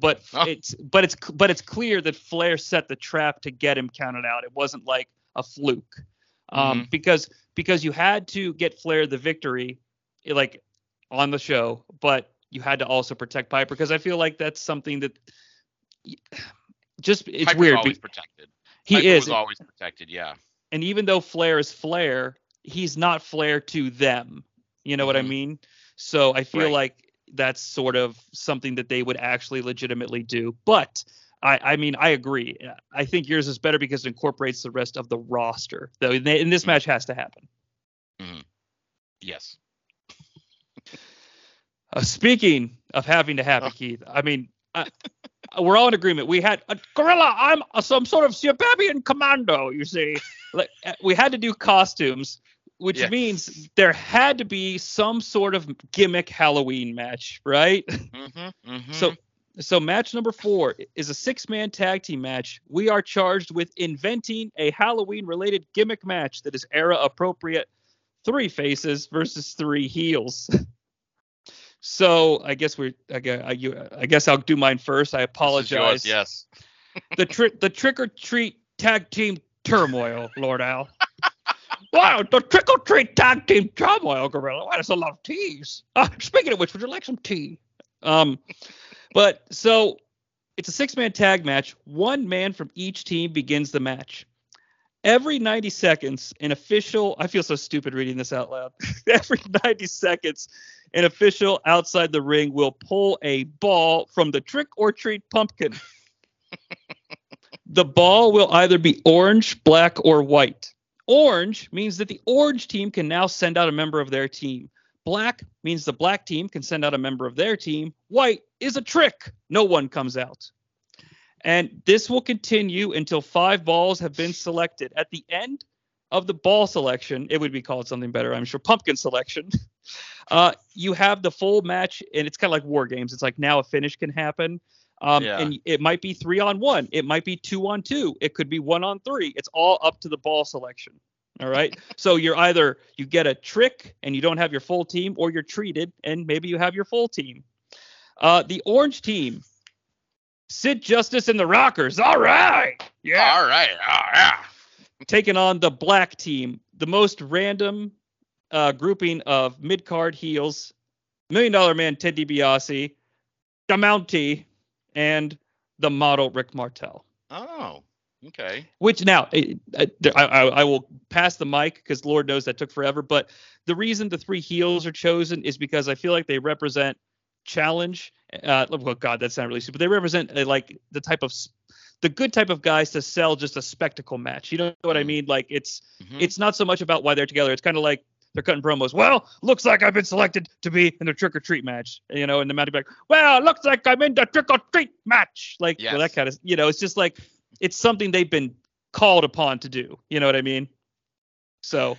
but Oh. it's but it's but it's clear that flair set the trap to get him counted out it wasn't like a fluke um, because because you had to get Flair the victory, eh, like on the show, but you had to also protect Piper because I feel like that's something that [sighs] just it's Piper's weird. always protected. He Piper is, was always protected. Yeah. and even though Flair is Flair, he's not Flair to them. You know what I Mhm. mean? So I feel Right. like that's sort of something that they would actually legitimately do. But I, I mean, I agree. I think yours is better because it incorporates the rest of the roster. Though, and Mm-hmm. this match has to happen. Yes. Uh, speaking of having to happen, Oh. Keith, I mean, uh, we're all in agreement. We had uh, Gorilla. I'm uh, some sort of Sibabian commando. You see, like uh, we had to do costumes, which Yeah. means there had to be some sort of gimmick Halloween match, right? Mm-hmm, mm-hmm. So, so match number four is a six-man tag team match. We are charged with inventing a Halloween-related gimmick match that is era-appropriate. Three faces versus three heels. [laughs] so I guess we're. I guess, I, you, I guess I'll do mine first. I apologize. yours, yes. [laughs] The trick, the trick or treat tag team turmoil, Lord Al. [laughs] Wow, the trick or treat tag team turmoil, Gorilla. Wow, that's a lot of teas. Uh, speaking of which, would you like some tea? Um, but so it's a six-man tag match. One man from each team begins the match. Every 90 seconds, an official. I feel so stupid reading this out loud. [laughs] Every 90 seconds, an official outside the ring will pull a ball from the trick or treat pumpkin. the ball will either be orange, black, or white. Orange means that the orange team can now send out a member of their team. Black means the black team can send out a member of their team. White is a trick. No one comes out. And this will continue until five balls have been selected. At the end of the ball selection, it would be called something better, I'm sure, pumpkin selection. [laughs] Uh, you have the full match, and it's kind of like war games. It's like now a finish can happen. Um, Yeah. And it might be three on one. It might be two on two. It could be one on three. It's all up to the ball selection. All right. so you're either you get a trick and you don't have your full team, or you're treated and maybe you have your full team. Uh, the orange team, Sid Justice and the Rockers. All right. Yeah. All right. Oh, yeah. Taking on the black team, the most random uh, grouping of mid card heels, Million Dollar Man Ted DiBiase, the Mountie, and the model Rick Martel. Oh, okay. Which now I, I, I will pass the mic because Lord knows that took forever. But the reason the three heels are chosen is because I feel like they represent challenge. Uh, well, God, that's not really stupid. But they represent uh, like the type of the good type of guys to sell just a spectacle match. You know what I Mhm. mean? Like it's Mhm. it's not so much about why they're together. It's kind of like they're cutting promos. Well, looks like I've been selected to be in the trick or treat match. You know, and the Mountie like, well, looks like I'm in the trick or treat match. Like, well, that kind of, you know, it's just like it's something they've been called upon to do. You know what I mean? So,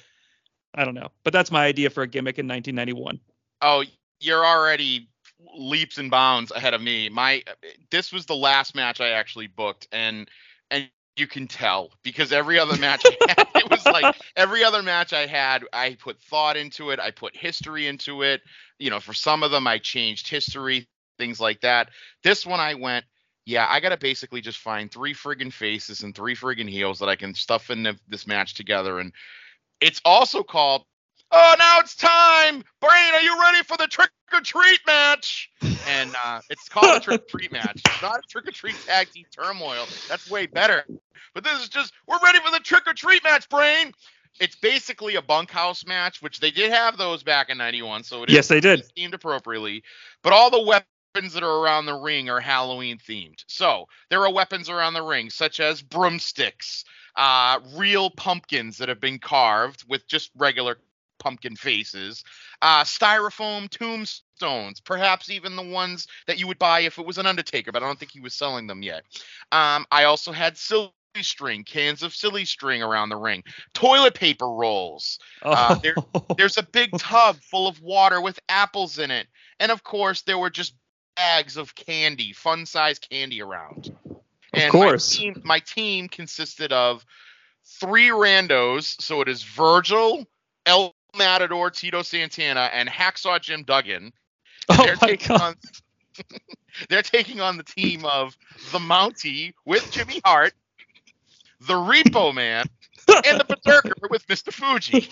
I don't know, but that's my idea for a gimmick in 1991. Oh, you're already leaps and bounds ahead of me. My this was the last match I actually booked, and and you can tell because every other match I had, [laughs] it was like every other match I had, I put thought into it, I put history into it. You know, for some of them, I changed history, things like that. This one, I went. Yeah, I gotta basically just find three friggin' faces and three friggin' heels that I can stuff in the, this match together, and it's also called oh, now it's time. Brain, are you ready for the trick or treat match? And uh, it's called a trick or treat match. It's not a trick or treat tag team turmoil. That's way better. But this is just, we're ready for the trick or treat match, Brain. It's basically a bunkhouse match, which they did have those back in 91. So it is Yes, they did. themed appropriately. But all the weapons that are around the ring are Halloween themed. So there are weapons around the ring, such as broomsticks, uh, real pumpkins that have been carved with just regular pumpkin faces, uh, styrofoam tombstones, perhaps even the ones that you would buy if it was an Undertaker, but I don't think he was selling them yet. Um, I also had silver string, cans of silly string around the ring, toilet paper rolls. Oh. Uh, there- There's a big [laughs] tub full of water with apples in it, and of course there were just bags of candy, fun-sized candy around. And of course. my team, my team consisted of three randos. So it is Virgil, El Matador, Tito Santana, and Hacksaw Jim Duggan. [laughs] oh they're my taking god. on [laughs] they're taking on the team of the Mountie with Jimmy Hart, the Repo Man, and the [laughs] Berserker with Mr. Fuji.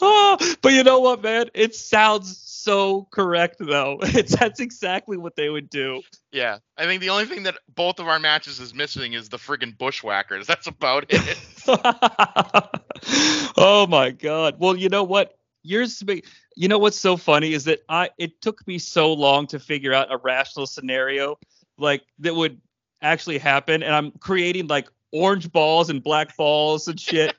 oh, but you know what, man? It sounds so correct, though. [laughs] It's that's exactly what they would do. Yeah, I think the only thing that both of our matches is missing is the friggin' Bushwhackers. [laughs] That's about it. [laughs] oh my god. Well, you know what? Yours, you know what's so funny is that I it took me so long to figure out a rational scenario like that would actually happen, and I'm creating like orange balls and black balls and shit.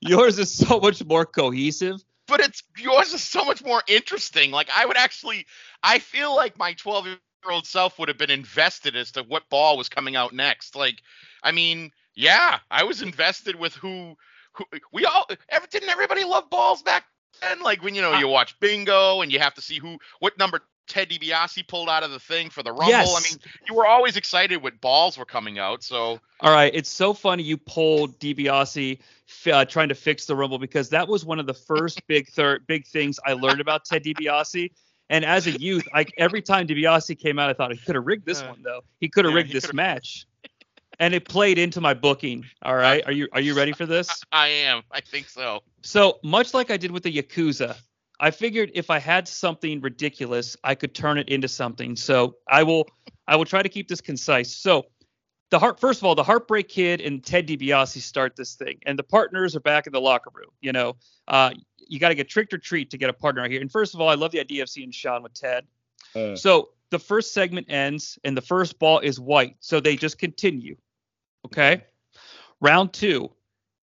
Yours is so much more cohesive. But it's yours is so much more interesting. Like I would actually, I feel like my 12 year old self would have been invested as to what ball was coming out next. Like, I mean, yeah, I was invested with who, who we all. Ever, didn't everybody love balls back then? Like when you know you watch bingo and you have to see who, what number Ted DiBiase pulled out of the thing for the rumble. I mean, you were always excited when balls were coming out. So All right, it's so funny you pulled DiBiase uh, trying to fix the Rumble because that was one of the first [laughs] big thir- big things I learned about Ted DiBiase. And as a youth, I every time DiBiase came out, I thought he could have rigged this Uh, one though. He could have yeah, rigged this could've- match. And it played into my booking. All right, are you are you ready for this? [laughs] I am. I think so. So much like I did with the Yakuza, I figured if I had something ridiculous, I could turn it into something. So I will I will try to keep this concise. So the heart first of all, the Heartbreak Kid and Ted DiBiase start this thing, and the partners are back in the locker room. You know, uh, you got to get tricked or treat to get a partner out here. And first of all, I love the idea of seeing Shawn with Ted. So the first segment ends, and the first ball is white. So they just continue. Okay. Round two,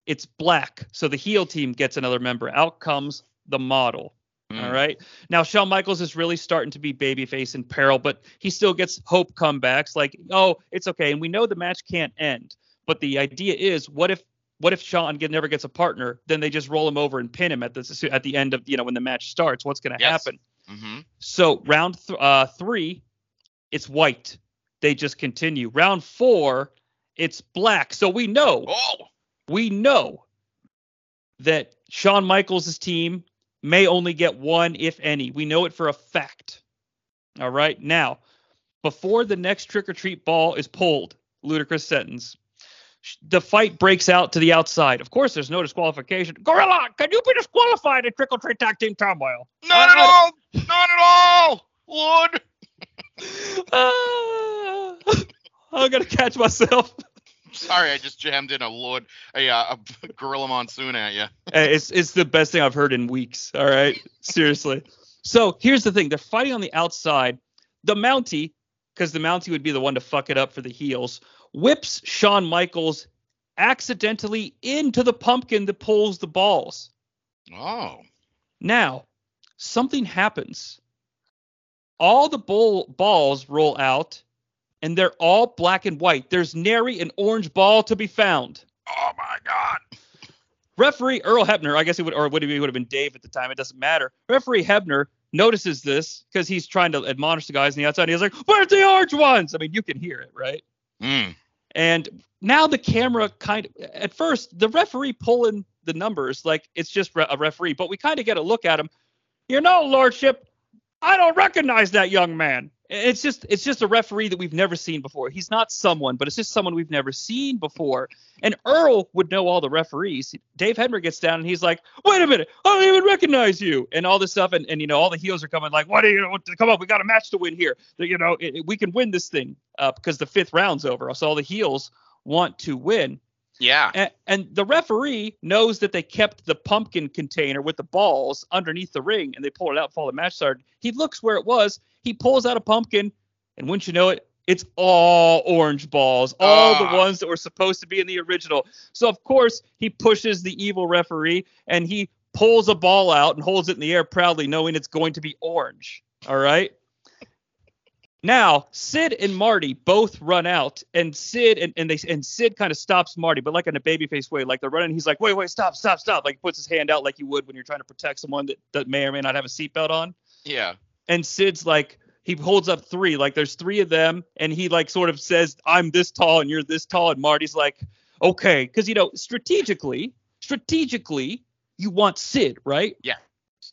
it's black. So the heel team gets another member. Out comes the model. All Mm. right. Now Shawn Michaels is really starting to be babyface in peril, but he still gets hope comebacks. Like, oh, it's okay, and we know the match can't end. But the idea is, what if what if Shawn get, never gets a partner? Then they just roll him over and pin him at the at the end of you know when the match starts. What's going to Yes. happen? Mm-hmm. So round th- uh, three, it's white. They just continue. Round four, it's black. So we know Oh. we know that Shawn Michaels' team may only get one, if any. We know it for a fact. All right. Now, before the next trick or treat ball is pulled, ludicrous sentence. The fight breaks out to the outside. Of course, there's no disqualification. Gorilla, can you be disqualified in trick or treat tag team turmoil? Not at all. Not at all. Lord. [laughs] Ah, I'm gonna catch myself. Sorry, I just jammed in a Lord, a, uh, a [laughs] gorilla monsoon at you. Hey, it's it's the best thing I've heard in weeks. All right, seriously. So here's the thing: they're fighting on the outside. The Mountie, because the Mountie would be the one to fuck it up for the heels, whips Shawn Michaels accidentally into the pumpkin that pulls the balls. Oh. Now, something happens. All the bull balls roll out, and they're all black and white. There's nary an orange ball to be found. Oh my God. Referee Earl Hebner, I guess he would, or would he would have been Dave at the time. It doesn't matter. Referee Hebner notices this because he's trying to admonish the guys on the outside. He's like, "Where's the orange ones?" I mean, you can hear it, right? Mm. And now the camera kind of, at first, the referee pulling the numbers like it's just re- a referee, but we kind of get a look at him. You know, Lordship, I don't recognize that young man. It's just, it's just a referee that we've never seen before. He's not someone, but it's just someone we've never seen before. And Earl would know all the referees. Dave Hebner gets down and he's like, "Wait a minute, I don't even recognize you," and all this stuff. And, and you know, all the heels are coming like, "What do you? What, come on, we got a match to win here. You know, it, it- we can win this thing uh, because the fifth round's over. So all the heels want to win." Yeah. And, and the referee knows that they kept the pumpkin container with the balls underneath the ring and they pull it out before the match started. He looks where it was. He pulls out a pumpkin, and wouldn't you know it, it's all orange balls, all Ah. the ones that were supposed to be in the original. So, of course, he pushes the evil referee and he pulls a ball out and holds it in the air proudly, knowing it's going to be orange. All right. Now Sid and Marty both run out, and Sid and, and they and Sid kind of stops Marty, but like in a babyface way, like they're running. He's like, wait, wait, stop, stop, stop! Like he puts his hand out like you would when you're trying to protect someone that, that may or may not have a seatbelt on. Yeah. And Sid's like, he holds up three, like there's three of them, and he like sort of says, I'm this tall and you're this tall, and Marty's like, okay, because you know strategically, strategically, you want Sid, right? Yeah.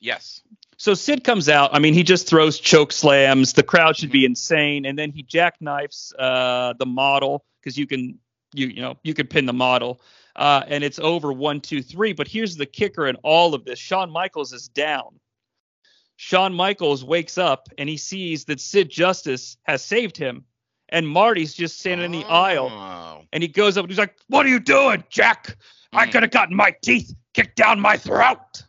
Yes. So Sid comes out. I mean, he just throws choke slams. The crowd should be insane, and then he jackknifes uh, the model because you can you you know you can pin the model, uh, and it's over one two three. But here's the kicker in all of this: Shawn Michaels is down. Shawn Michaels wakes up and he sees that Sid Justice has saved him, and Marty's just standing in the aisle, Oh. and he goes up and he's like, "What are you doing, Jack? I Mm. could have gotten my teeth kicked down my throat."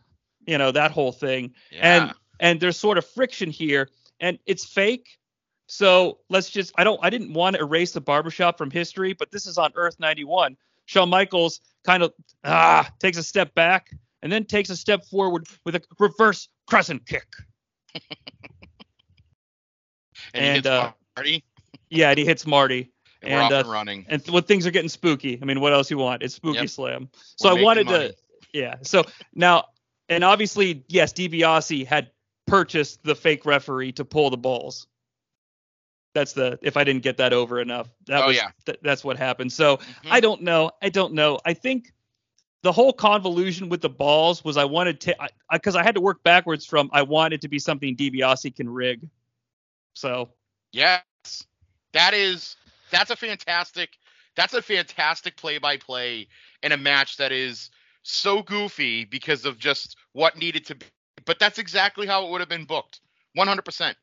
You know that whole thing. Yeah. and and there's sort of friction here and it's fake. So let's just i don't i didn't want to erase the barbershop from history but this is on earth 91 shawn michaels kind of ah takes a step back and then takes a step forward with a reverse crescent kick. [laughs] And, he and, hits uh, Marty, yeah and he hits marty. [laughs] And, and, off uh, and running. and th- when things are getting spooky. I mean what else you want? It's spooky Yep. slam. So We're i wanted money. to yeah. So now and obviously yes DiBiase had purchased the fake referee to pull the balls that's the if i didn't get that over enough that Oh, was yeah. th- that's what happened so Mhm. i don't know i don't know i think the whole convolution with the balls was i wanted to because I, I had to work backwards from i wanted to be something DiBiase can rig so Yes. That is that's a fantastic that's a fantastic play by play in a match that is so goofy because of just what needed to be. But that's exactly how it would have been booked. 100%.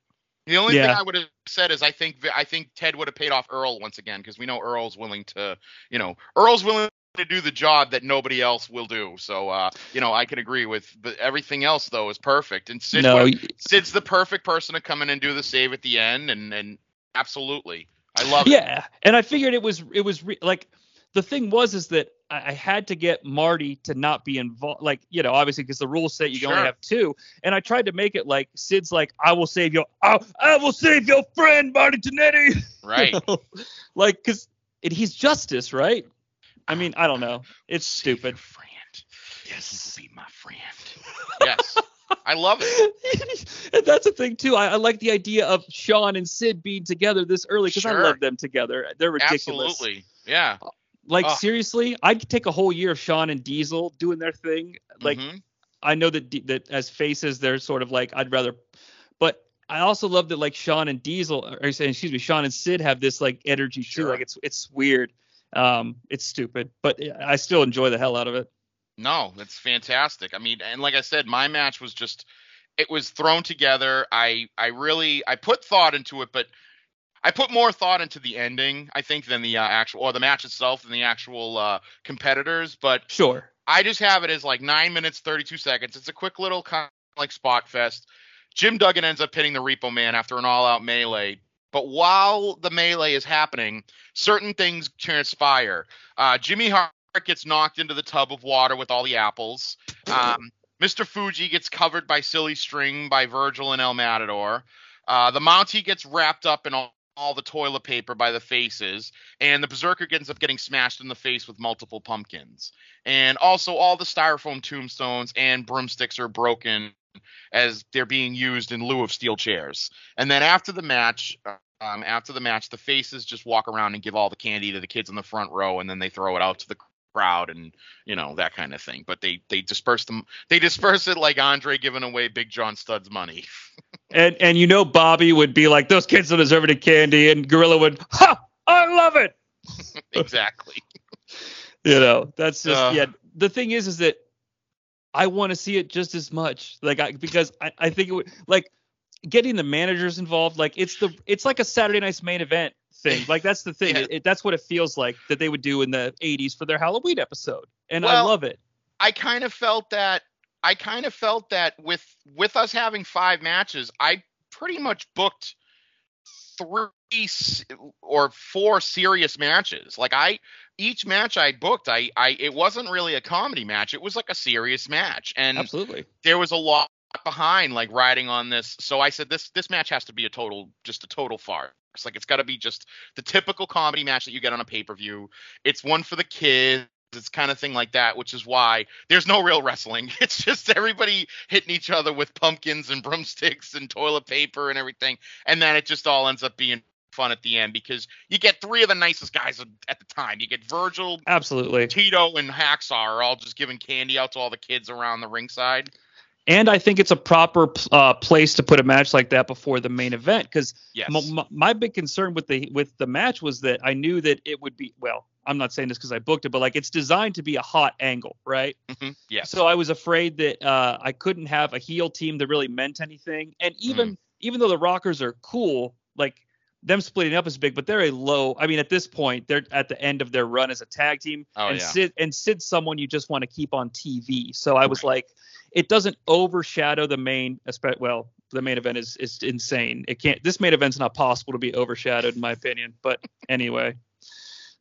The only thing I would have said is I think I think Ted would have paid off Earl once again because we know Earl's willing to, you know, Earl's willing to do the job that nobody else will do. So uh, you know, I can agree with but everything else though is perfect. And Sid no would- Sid's the perfect person to come in and do the save at the end, and and absolutely, I love it. yeah and i figured it was it was re- like the thing was is that I, I had to get marty to not be involved like you know obviously because the rules say you can only have two and i tried to make it like sid's like i will save your i, I will save your friend marty Jannetty. [laughs] Right. like because he's justice right i mean i don't know it's Save stupid friend. Yes. Be my friend. Yes. I love it. [laughs] and that's a thing too. I, I like the idea of Shawn and Sid being together this early because I love them together. They're ridiculous. Absolutely. Yeah. Like Oh. seriously, I'd take a whole year of Shawn and Diesel doing their thing. Like Mhm. I know that D- that as faces, they're sort of like I'd rather, but I also love that like Shawn and Diesel, or excuse me, Shawn and Sid have this like energy too. Like it's it's weird. Um, it's stupid, but I still enjoy the hell out of it. No, that's fantastic. I mean, and like I said, my match was just it was thrown together. I I really I put thought into it, but I put more thought into the ending, I think, than the uh, actual or the match itself than the actual uh, competitors. But Sure. I just have it as like nine minutes, 32 seconds. It's a quick little kind of like spot fest. Jim Duggan ends up hitting the Repo Man after an all out melee. But while the melee is happening, certain things transpire. Uh, Jimmy Hart gets knocked into the tub of water with all the apples. Um, Mr. Fuji gets covered by silly string by Virgil and El Matador. Uh, the Mountie gets wrapped up in all, all the toilet paper by the faces, and the Berserker ends up getting smashed in the face with multiple pumpkins and also all the styrofoam tombstones and broomsticks are broken as they're being used in lieu of steel chairs. And then after the match, um, after the match, the faces just walk around and give all the candy to the kids in the front row, and then they throw it out to the crowd and you know that kind of thing. But they they disperse them. They disperse it like Andre giving away Big John Studd's money. [laughs] And and you know Bobby would be like, those kids don't deserve any candy, and Gorilla would, ha, I love it. [laughs] exactly. [laughs] You know, that's just Uh. yeah. The thing is, is that I want to see it just as much, like I because I I think it would like getting the managers involved. Like it's the it's like a Saturday Night's main event thing. Like that's the thing. [laughs] Yeah. It, it- that's what it feels like that they would do in the '80s for their Halloween episode, and I love it. I kind of felt that I kind of felt that with with us having five matches, I pretty much booked three or four serious matches. Like I each match I booked, I I it wasn't really a comedy match. It was like a serious match. And Absolutely. there was a lot behind, like riding on this. So I said this this match has to be a total, just a total farce. Like it's got to be just the typical comedy match that you get on a pay per view. It's one for the kids. It's kind of thing like that, which is why there's no real wrestling. [laughs] It's just everybody hitting each other with pumpkins and [laughs] broomsticks and toilet paper and everything, and then it just all ends up being fun at the end because you get three of the nicest guys at the time. You get Virgil, absolutely, Tito, and Hacksaw are all just giving candy out to all the kids around the ringside. And I think it's a proper uh, place to put a match like that before the main event because yes. m- m- my big concern with the with the match was that I knew that it would be well. I'm not saying this because I booked it, but like it's designed to be a hot angle, right? Mm-hmm. Yeah. So I was afraid that uh, I couldn't have a heel team that really meant anything, and even mm. even though the Rockers are cool, like them splitting up is big, but they're a low. I mean, at this point, they're at the end of their run as a tag team, oh, and yeah. Sid and Sid's someone you just want to keep on TV. So I was right. like, it doesn't overshadow the main. aspect. Well, the main event is is insane. It can't. This main event's not possible to be overshadowed, in my opinion. But [laughs] anyway.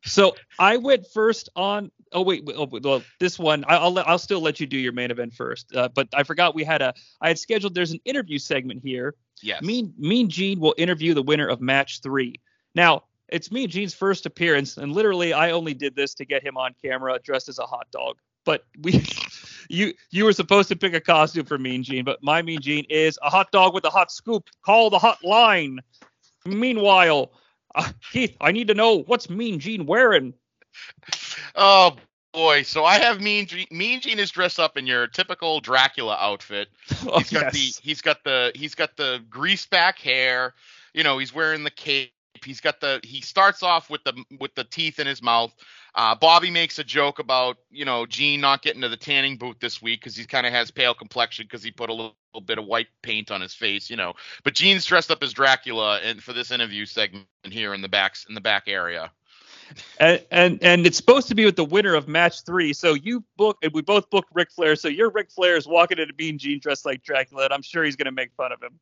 So I went first on. Oh wait, oh, well this one I, will I'll still let you do your main event first. Uh, but I forgot we had a I had scheduled. There's an interview segment here. Yes. Mean Mean Gene will interview the winner of match three. Now it's Mean Gene's first appearance, and literally I only did this to get him on camera dressed as a hot dog. But we, [laughs] you you were supposed to pick a costume for Mean Gene, but my Mean Gene is a hot dog with a hot scoop. Call the hot line. Meanwhile, uh, Keith, I need to know what's Mean Gene wearing. Oh boy, so I have Mean Gene. Mean Gene is dressed up in your typical Dracula outfit. [laughs] Oh, he's got yes. the he's got the he's got the grease back hair. You know, he's wearing the cape. He's got the he starts off with the with the teeth in his mouth. Uh, Bobby makes a joke about you know Gene not getting to the tanning booth this week because he kind of has pale complexion because he put a little, little, bit of white paint on his face, you know. But Gene's dressed up as Dracula and for this interview segment here in the back in the back area. And, and and it's supposed to be with the winner of match three. So you book and we both booked Ric Flair. So your Ric Flair is walking into Mean Gene dressed like Dracula, and I'm sure he's gonna make fun of him.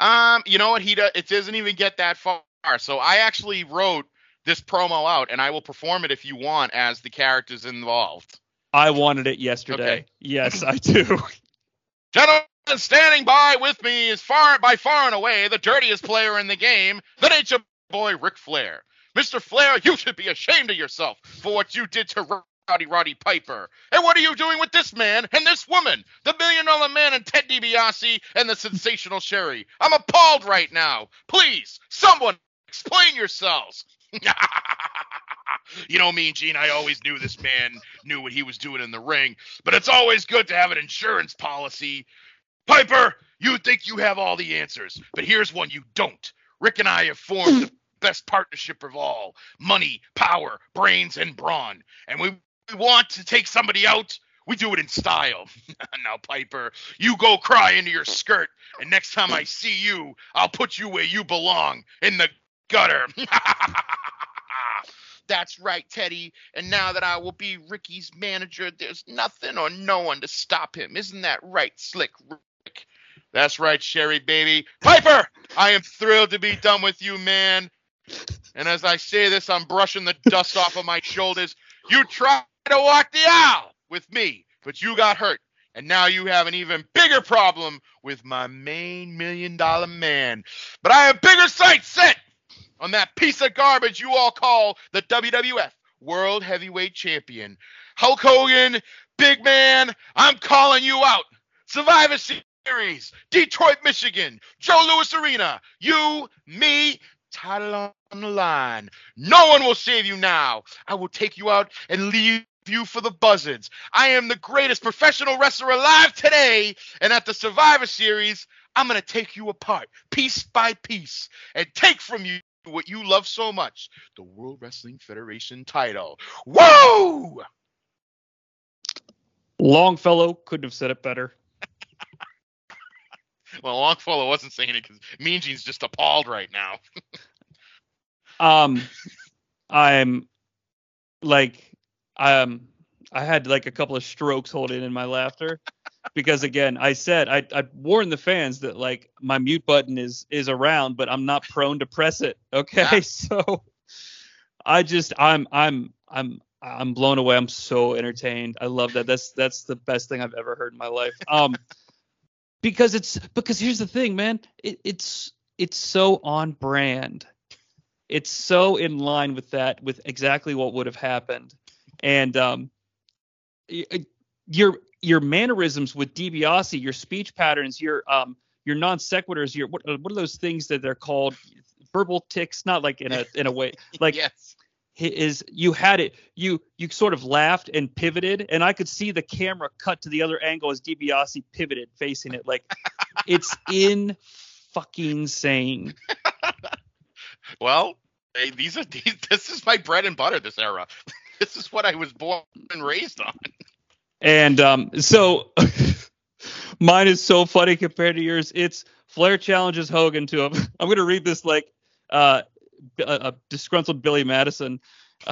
Um, you know what? He does. It doesn't even get that far. So I actually wrote this promo out, and I will perform it if you want as the characters involved. I wanted it yesterday. Okay. Yes, I do. [laughs] Gentlemen, standing by with me is far by far and away the dirtiest player in the game, the Nature Boy Ric Flair. Mr. Flair, you should be ashamed of yourself for what you did to Rowdy Roddy Piper. And what are you doing with this man and this woman? The Million Dollar Man and Ted DiBiase and the Sensational Sherri. I'm appalled right now. Please, someone explain yourselves. [laughs] you know me, Gene. I always knew this man knew what he was doing in the ring, but it's always good to have an insurance policy. Piper, you think you have all the answers, but here's one you don't. Ric and I have formed the [clears throat] best partnership of all money, power, brains, and brawn. And we, we want to take somebody out. We do it in style. [laughs] now, Piper, you go cry into your skirt, and next time I see you, I'll put you where you belong in the gutter. [laughs] That's right, Teddy. And now that I will be Ricky's manager, there's nothing or no one to stop him. Isn't that right, Slick Rick? That's right, Sherri baby. Piper, I am thrilled to be done with you, man. And as I say this, I'm brushing the dust off of my shoulders. You tried to walk the aisle with me, but you got hurt. And now you have an even bigger problem with my main million dollar man. But I have bigger sights set on that piece of garbage you all call the WWF World Heavyweight Champion. Hulk Hogan, big man, I'm calling you out. Survivor Series, Detroit, Michigan, Joe Louis Arena, you, me, title on the line. No one will save you now. I will take you out and leave you for the buzzards. I am the greatest professional wrestler alive today, and at the Survivor Series, I'm going to take you apart, piece by piece, and take from you what you love so much the World Wrestling Federation title. Whoa! Longfellow couldn't have said it better. [laughs] well, Longfellow wasn't saying it because Mean Gene's just appalled right now. [laughs] um, I'm like, um, I had like a couple of strokes holding in my laughter because again, I said I, I warned the fans that like my mute button is is around, but I'm not prone to press it. [laughs] Okay, Yeah. so I just I'm I'm I'm I'm blown away. I'm so entertained. I love that. That's that's the best thing I've ever heard in my life. Um, [laughs] because it's because here's the thing, man. It, it's it's so on brand. It's so in line with that, with exactly what would have happened, and um, your your mannerisms with DiBiase, your speech patterns, your um your non sequiturs, your what what are those things that they're called? Verbal tics, not like in a in a way [laughs] like yes. is you had it you you sort of laughed and pivoted and i could see the camera cut to the other angle as DiBiase pivoted facing it like [laughs] it's in fucking sane. [laughs] Well, hey, these are these, this is my bread and butter. This era. This is what I was born and raised on. And um so [laughs] mine is so funny compared to yours it's flair challenges hogan to him [laughs] i'm gonna read this like uh a, a disgruntled billy madison [laughs]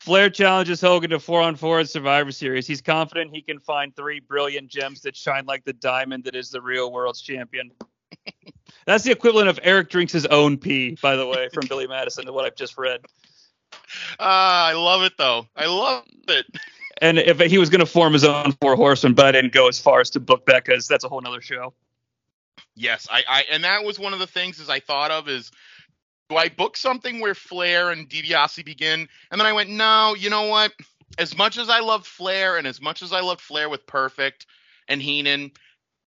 Flair challenges Hogan to four on four at Survivor Series. He's confident he can find three brilliant gems that shine like the diamond that is the real world's champion. That's the equivalent of Eric drinks his own pee, by the way, from Billy Madison to what I've just read. Ah, I love it though. I love it. And if he was going to form his own four horsemen, but I didn't go as far as to book that because that's a whole nother show. Yes, I, I and that was one of the things as I thought of is do I book something where Flair and DiBiase begin? And then I went, no, you know what? As much as I loved Flair and as much as I loved Flair with Perfect and Heenan,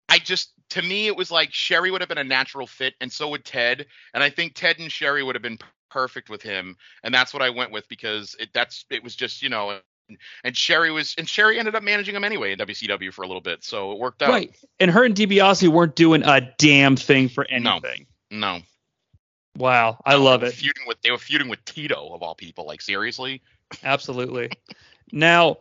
I just to me it was like Sherri would have been a natural fit, and so would Ted. And I think Ted and Sherri would have been perfect with him, and that's what I went with because it that's it was just you know. And Sherri was, and Sherri ended up managing him anyway in WCW for a little bit, so it worked out. Right. And her and DiBiase weren't doing a damn thing for anything. No, no. Wow. I love it. feuding with they were feuding with Tito of all people. Like seriously, Absolutely. now,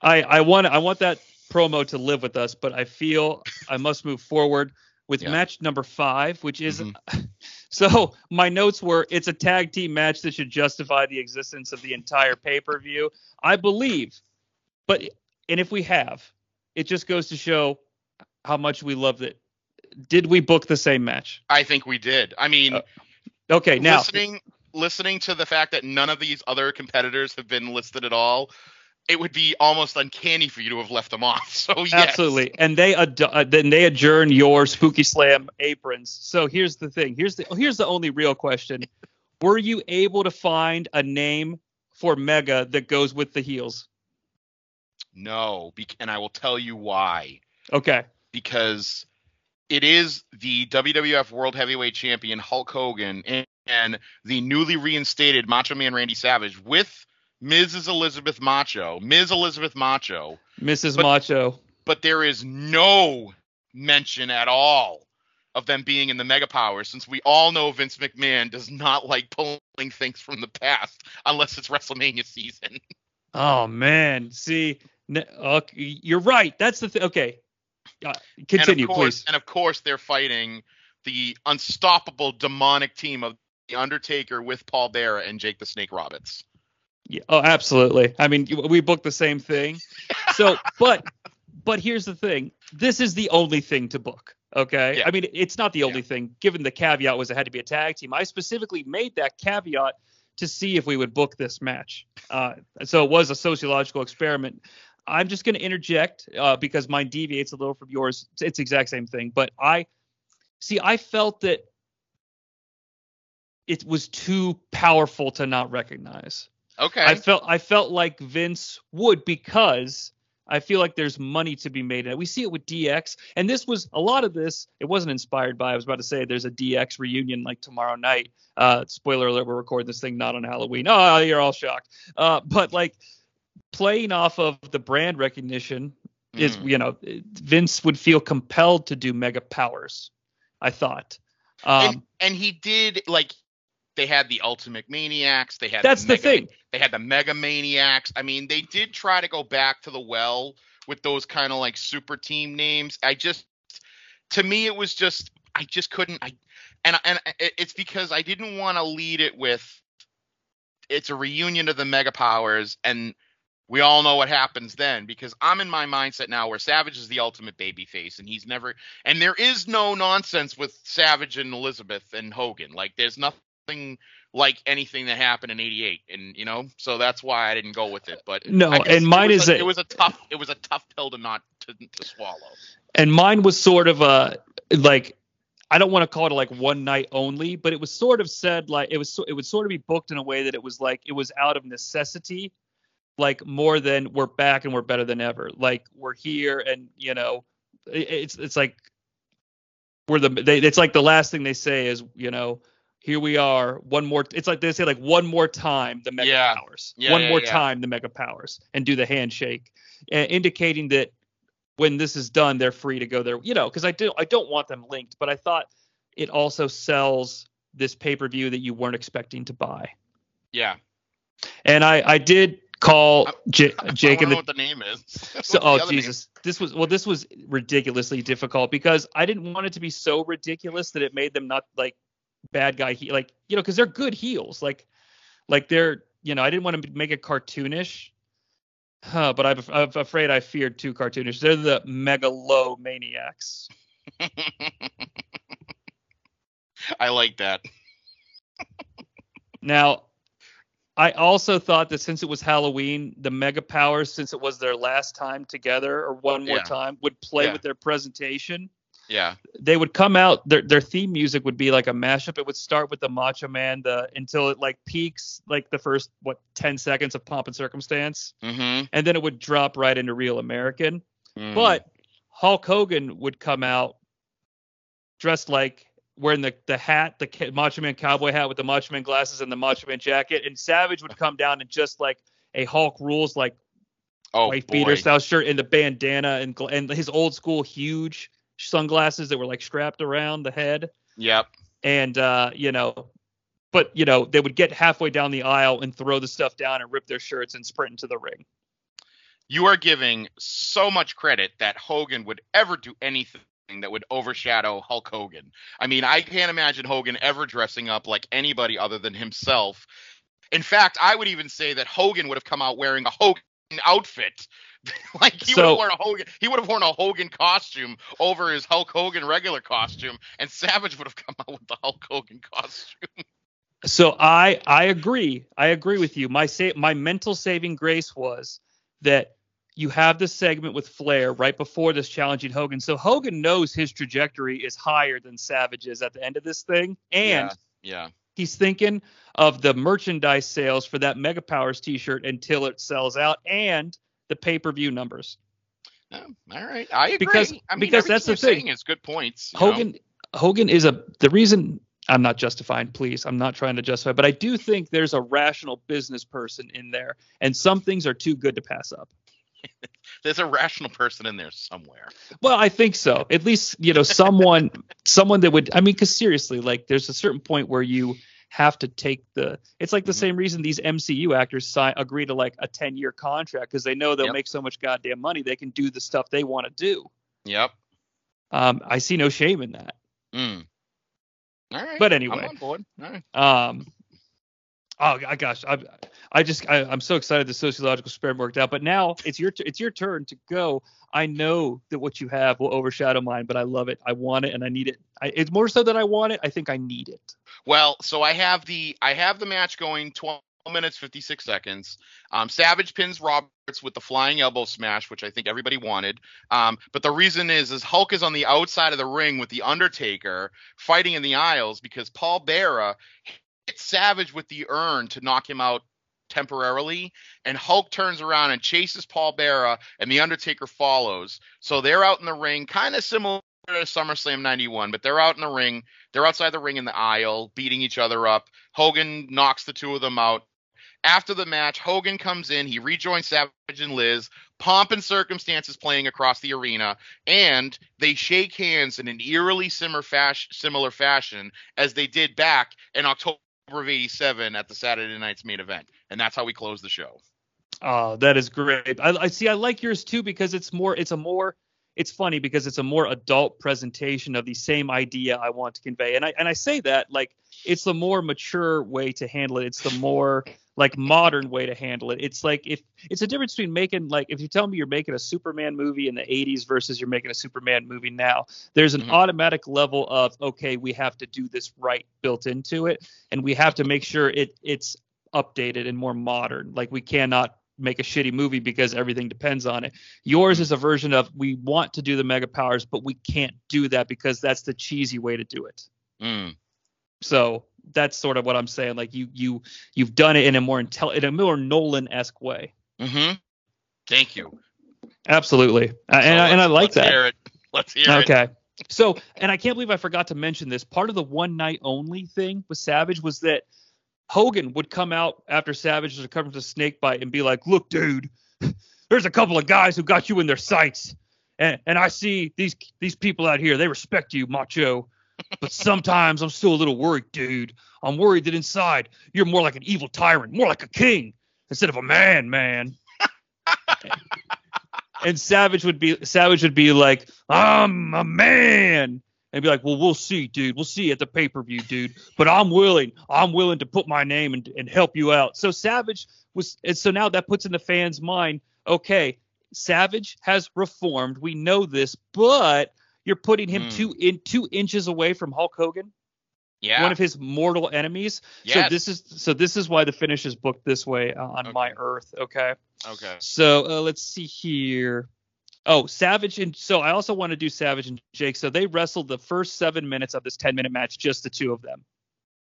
I I want I want that promo to live with us, but I feel I must move forward with Yeah. match number five, which is Mhm. [laughs] so my notes were it's a tag team match that should justify the existence of the entire pay per view. I believe, but and if we have, it just goes to show how much we loved it. Did we book the same match? I think we did. I mean, Uh, Okay, now listening listening to the fact that none of these other competitors have been listed at all, it would be almost uncanny for you to have left them off. [laughs] So yes. Absolutely, and they ad- uh, then they adjourn your Spooky Slam aprons. So here's the thing. Here's the here's the only real question. Were you able to find a name for Mega that goes with the heels? No, bec- and I will tell you why. Okay. Because it is the WWF World Heavyweight Champion Hulk Hogan and, and the newly reinstated Macho Man Randy Savage with Mrs. Elizabeth Macho, Ms. Elizabeth Macho, Mrs. But- Macho. but there is no mention at all of them being in the Mega Powers, since we all know Vince McMahon does not like pulling things from the past unless it's WrestleMania season. Oh man, see, okay, you're right. That's the thing. Okay, uh, continue, and of course, please. And of course, they're fighting the unstoppable demonic team of the Undertaker with Paul Bearer and Jake the Snake Roberts. Yeah, oh, absolutely. I mean, we booked the same thing. So, [laughs] but but here's the thing. This is the only thing to book. Okay. Yeah. I mean, it's not the only Yeah. thing. Given the caveat was it had to be a tag team. I specifically made that caveat to see if we would book this match. Uh, so it was a sociological experiment. I'm just going to interject uh, because mine deviates a little from yours. It's, it's the exact same thing, but I see. I felt that it was too powerful to not recognize. Okay. I felt I felt like Vince would because I feel like there's money to be made. We see it with DX, and this was a lot of this. It wasn't inspired by. I was about to say there's a DX reunion like tomorrow night. Uh, spoiler alert: we're recording this thing not on Halloween. Oh, you're all shocked. Uh, but like playing off of the brand recognition is, Mm. you know, Vince would feel compelled to do mega powers. I thought. Um, and, and he did like they had the Ultimate Maniacs. They had that's the Mega, thing. They had the Mega Maniacs. I mean, they did try to go back to the well with those kind of like super team names. I just, to me, it was just I just couldn't. I and and it's because I didn't want to lead it with it's a reunion of the Mega Powers and. We all know what happens then because I'm in my mindset now where Savage is the ultimate babyface and he's never and there is no nonsense with Savage and Elizabeth and Hogan. Like there's nothing nothing like anything that happened in '88, and you know, so that's why I didn't go with it. But no, and mine is a, it was a tough it was a tough pill to not to, to swallow. and mine was sort of a like I don't want to call it like one night only, but it was sort of said like it was it would sort of be booked in a way that it was like it was out of necessity, like more than we're back and we're better than ever. Like we're here and you know it- it's it's like we're the they, it's like the last thing they say is you know here we are one more it's like they say like one more time the mega Yeah. powers Yeah, one yeah, more time the mega powers and do the handshake uh, indicating that when this is done they're free to go there you know because i do i don't want them linked but i thought it also sells this pay-per-view that you weren't expecting to buy Yeah, and i i did call J- I [laughs] jake wanna and know the what the name is. [laughs] so oh other name? jesus this was well this was ridiculously difficult because i didn't want it to be so ridiculous that it made them not like bad guy he like you know because they're good heels. Like like they're you know i didn't want to make it cartoonish huh, but I'm, I'm afraid i feared too cartoonish. They're the megalomaniacs. [laughs] I like that. now i also thought that since it was halloween the mega powers since it was their last time together or one more time would play Yeah. with their presentation Yeah, they would come out their their theme music would be like a mashup. It would start with the macho man the until it like peaks like the first what 10 seconds of pomp and circumstance. Mm-hmm. and then it would drop right into real american. But hulk hogan would come out dressed like wearing the the hat the macho man cowboy hat with the macho man glasses and the macho man jacket. And savage would come down in just like a hulk rules like oh wife boy. beater style shirt and the bandana and and his old school huge sunglasses that were like strapped around the head Yep. and uh you know but you know they would get halfway down the aisle and throw the stuff down and rip their shirts and sprint into the ring You are giving so much credit that Hogan would ever do anything that would overshadow Hulk Hogan. I mean, I can't imagine Hogan ever dressing up like anybody other than himself. In fact, I would even say that Hogan would have come out wearing a Hogan outfit. [laughs] like he would So- have worn a Hogan he would have worn a Hogan costume over his Hulk Hogan regular costume and Savage would have come out with the Hulk Hogan costume. [laughs] so i i agree i agree with you my sa- my mental saving grace was that you have this segment with Flair right before this challenging Hogan. So Hogan knows his trajectory is higher than Savage's at the end of this thing. And yeah. He's thinking of the merchandise sales for that Mega Powers t-shirt until it sells out and the pay-per-view numbers. Yeah. all right. I agree. Because- I mean, because that's the you're thing. is good points. you know? Hogan Hogan is a the reason I'm not justifying, please. I'm not trying to justify, but I do think there's a rational business person in there and some things are too good to pass up. [laughs] There's a rational person in there somewhere. Well, I think so. At least, you know, someone [laughs] someone that would I mean cuz seriously, like there's a certain point where you have to take the it's like the Mhm. same reason these MCU actors sign agree to like a 10-year contract cuz they know they'll Yep. make so much goddamn money they can do the stuff they want to do. Yep. Um I see no shame in that. Mm. All right. But I'm anyway, on board. All right. Um, oh gosh, I, I just I, I'm so excited the sociological experiment worked out. But now it's your it's your turn to go. I know that what you have will overshadow mine, but I love it. I want it, and I need it. I, it's more so that I want it. I think I need it. Well, so I have the I have the match going 12 minutes 56 seconds. Um, Savage pins Roberts with the flying elbow smash, which I think everybody wanted. Um, but the reason is is Hulk is on the outside of the ring with the Undertaker fighting in the aisles because Paul Bearer Savage with the urn to knock him out temporarily, and Hulk turns around and chases Paul Bearer, and the Undertaker follows. So they're out in the ring, kind of similar to SummerSlam '91, but they're out in the ring. They're outside the ring in the aisle, beating each other up. Hogan knocks the two of them out. After the match, Hogan comes in. He rejoins Savage and Liz. Pomp and circumstances playing across the arena, and they shake hands in an eerily similar fashion as they did back in October of '87 at the Saturday Night's main event, and that's how we close the show. Oh, that is great. I, I see. I like yours too because it's more. It's a more. It's funny because it's a more adult presentation of the same idea I want to convey, and I and I say that like it's the more mature way to handle it. It's the more like modern way to handle it. It's like if it's a difference between making like if you tell me you're making a Superman movie in the 80s versus you're making a Superman movie now, there's an mm-hmm. automatic level of okay, we have to do this right built into it, and we have to make sure it it's updated and more modern. Like we cannot make a shitty movie because everything depends on it. Yours is a version of we want to do the mega powers, but we can't do that because that's the cheesy way to do it. Mm. So that's sort of what I'm saying. Like you you you've done it in a more intel in a more Nolan esque way. Mm-hmm. Thank you. Absolutely, so and I, and I like let's that. Hear it. Let's hear okay. it. Okay. So, and I can't believe I forgot to mention this. Part of the one night only thing with Savage was that Hogan would come out after Savage's was recovering from the snake bite and be like, "Look, dude, [laughs] there's a couple of guys who got you in their sights, and and I see these these people out here. They respect you, Macho." but sometimes I'm still a little worried, dude. I'm worried that inside you're more like an evil tyrant, more like a king instead of a man, man. [laughs] and Savage would be Savage would be like, I'm a man. And be like, well, we'll see, dude. We'll see at the pay per view, dude. But I'm willing. I'm willing to put my name and, and help you out. So Savage was, and so now that puts in the fans' mind, okay, Savage has reformed. We know this, but you're putting him mm. two in two inches away from Hulk Hogan. Yeah. One of his mortal enemies. Yes. So this is so this is why the finish is booked this way uh, on okay. my Earth. Okay. Okay. So uh, let's see here. Oh, Savage and so I also want to do Savage and Jake. So they wrestled the first seven minutes of this ten minute match, just the two of them.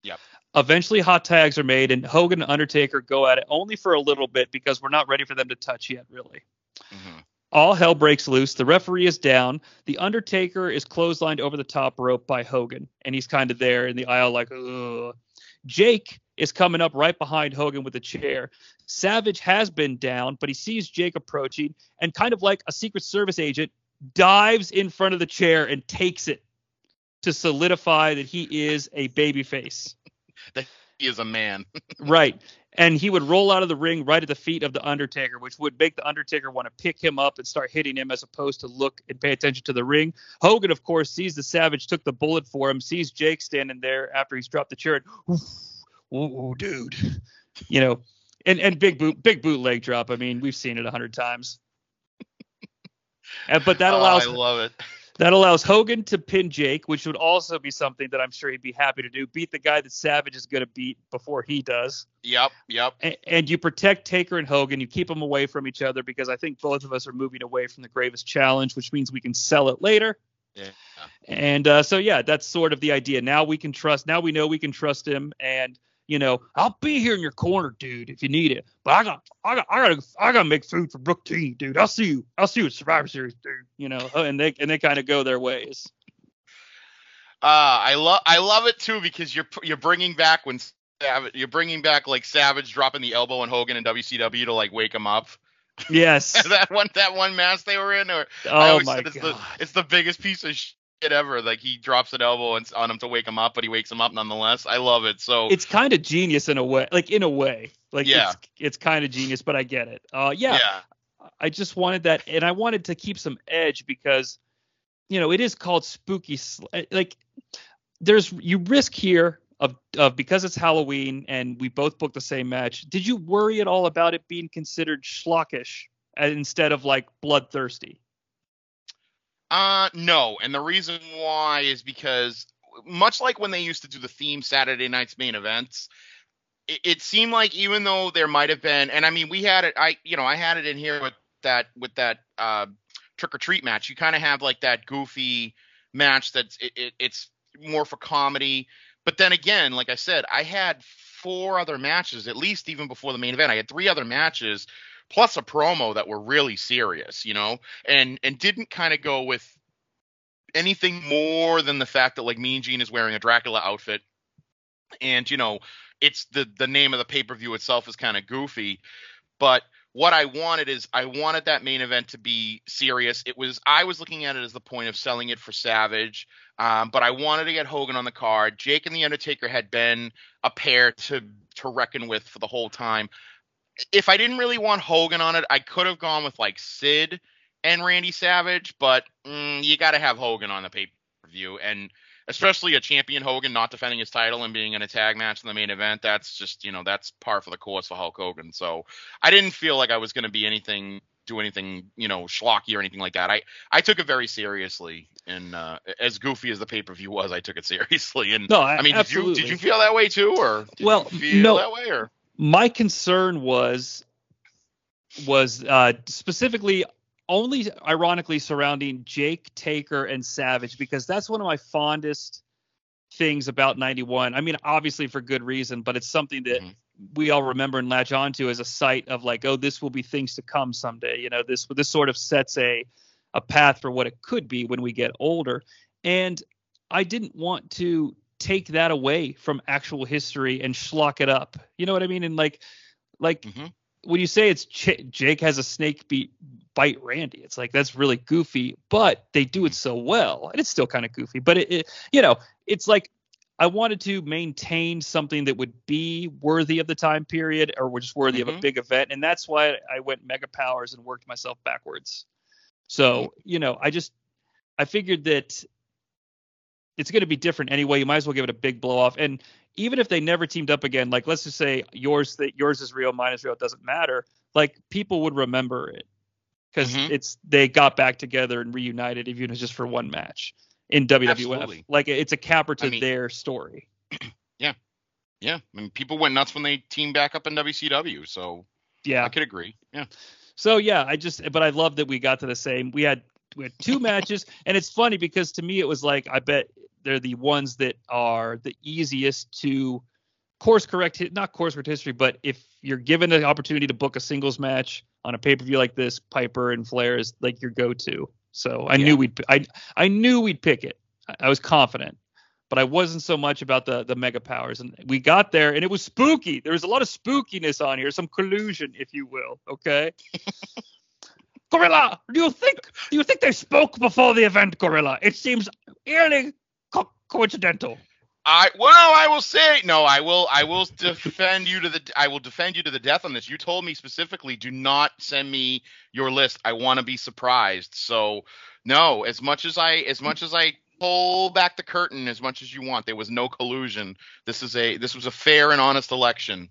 Yep. Eventually, hot tags are made, and Hogan and Undertaker go at it only for a little bit because we're not ready for them to touch yet, really. Mm-hmm. All hell breaks loose. The referee is down. The Undertaker is clotheslined over the top rope by Hogan, and he's kind of there in the aisle, like, ugh. Jake is coming up right behind Hogan with a chair. Savage has been down, but he sees Jake approaching and, kind of like a Secret Service agent, dives in front of the chair and takes it to solidify that he is a babyface. [laughs] that he is a man. [laughs] right and he would roll out of the ring right at the feet of the Undertaker, which would make the Undertaker want to pick him up and start hitting him as opposed to look and pay attention to the ring. Hogan, of course, sees the Savage took the bullet for him, sees Jake standing there after he's dropped the chair, and ooh, dude, you know, and and big boot, big bootleg drop. I mean, we've seen it a hundred times. but that allows. Oh, I love it. That allows Hogan to pin Jake, which would also be something that I'm sure he'd be happy to do. Beat the guy that Savage is going to beat before he does. Yep, yep. And, and, you protect Taker and Hogan. You keep them away from each other because I think both of us are moving away from the Gravest Challenge, which means we can sell it later. Yeah. And uh, so yeah, that's sort of the idea. Now we can trust. Now we know we can trust him, and you know, I'll be here in your corner, dude, if you need it. But I got, I got, I got, I got to make food for Brooke T, dude. I'll see you. I'll see you at Survivor Series, dude. You know, uh, and they and they kind of go their ways. Uh, I love, I love it too because you're you're bringing back when Savage, you're bringing back like Savage dropping the elbow on Hogan and WCW to like wake him up. Yes. [laughs] that one, that one match they were in, or oh my god, it's the, it's the biggest piece of ever. Like he drops an elbow on him to wake him up, but he wakes him up nonetheless. I love it. So it's kind of genius in a way. Like in a way, like yeah. it's it's kind of genius, but I get it. Uh, yeah, yeah. I just wanted that, and I wanted to keep some edge because, you know, it is called spooky. Eh, like there's you risk here of, of because it's Halloween and we both booked the same match. Did you worry at all about it being considered schlockish uh, instead of like bloodthirsty? Uh, no, and the reason why is because much like when they used to do the theme Saturday night's main events, it, it seemed like even though there might have been, and I mean we had it, I you know I had it in here with that with that uh, trick or treat match. You kind of have like that goofy match that's it, it, it's more for comedy. But then again, like I said, I had four other matches, at least even before the main event. I had three other matches plus a promo that were really serious, you know, and and didn't kind of go with anything more than the fact that like Mean Gene is wearing a Dracula outfit, and you know, it's the the name of the pay per view itself is kind of goofy, but what I wanted is I wanted that main event to be serious. It was I was looking at it as the point of selling it for Savage, um, but I wanted to get Hogan on the card. Jake and the Undertaker had been a pair to to reckon with for the whole time if I didn't really want Hogan on it, I could have gone with like Sid and Randy Savage, but mm, you got to have Hogan on the pay per view. And especially a champion Hogan not defending his title and being in a tag match in the main event. That's just you know that's par for the course for Hulk Hogan. So I didn't feel like I was going to be anything do anything you know schlocky or anything like that. I I took it very seriously, and uh, as goofy as the pay per view was, I took it [laughs] seriously. And no, I, I mean, absolutely. did you did you feel that way too, or well, feel no, that way, or my concern was was uh, specifically only ironically surrounding Jake Taker and Savage because that's one of my fondest things about 91. I mean, obviously for good reason, but it's something that mm-hmm. we all remember and latch onto as a site of like, oh, this will be things to come someday. You know, this this sort of sets a a path for what it could be when we get older. And I didn't want to take that away from actual history and schlock it up. You know what I mean? And like like mm-hmm. when you say it's Ch- Jake has a snake beat bite Randy, it's like that's really goofy, but they do it so well, and it's still kind of goofy. But it, it, you know, it's like I wanted to maintain something that would be worthy of the time period, or just worthy mm-hmm. of a mm-hmm. big event, and that's why I went mega powers and worked myself backwards. So mm-hmm. you know, I just I figured that it's going to be different anyway. You might as well give it a big blow off. And even if they never teamed up again, like let's just say yours that yours is real, mine is real, it doesn't matter. Like people would remember it because mm-hmm. it's they got back together and reunited, even if it's just for one match in WWF. Absolutely. Like it's a capper to I mean, their story. [clears throat] Yeah, yeah. I mean, people went nuts when they teamed back up in WCW. So yeah, I could agree. Yeah. So yeah, I just but I love that we got to the same. We had we had two matches, and it's funny because to me it was like I bet they're the ones that are the easiest to course correct not course correct history but if you're given an opportunity to book a singles match on a pay-per-view like this piper and flair is like your go-to. So i yeah. knew we'd i i knew we'd pick it. I, was confident but i wasn't so much about the the mega powers. And we got there and it was spooky. There was a lot of spookiness on here some collusion if you will okay? [laughs] Gorilla do you think do you think they spoke before the event gorilla? It seems eerily coincidental I well, I will say no. I will. I will defend you to the. I will defend you to the death on this. You told me specifically, do not send me your list. I want to be surprised. So no. As much as I, as much as I pull back the curtain as much as you want, there was no collusion. This is a. This was a fair and honest election.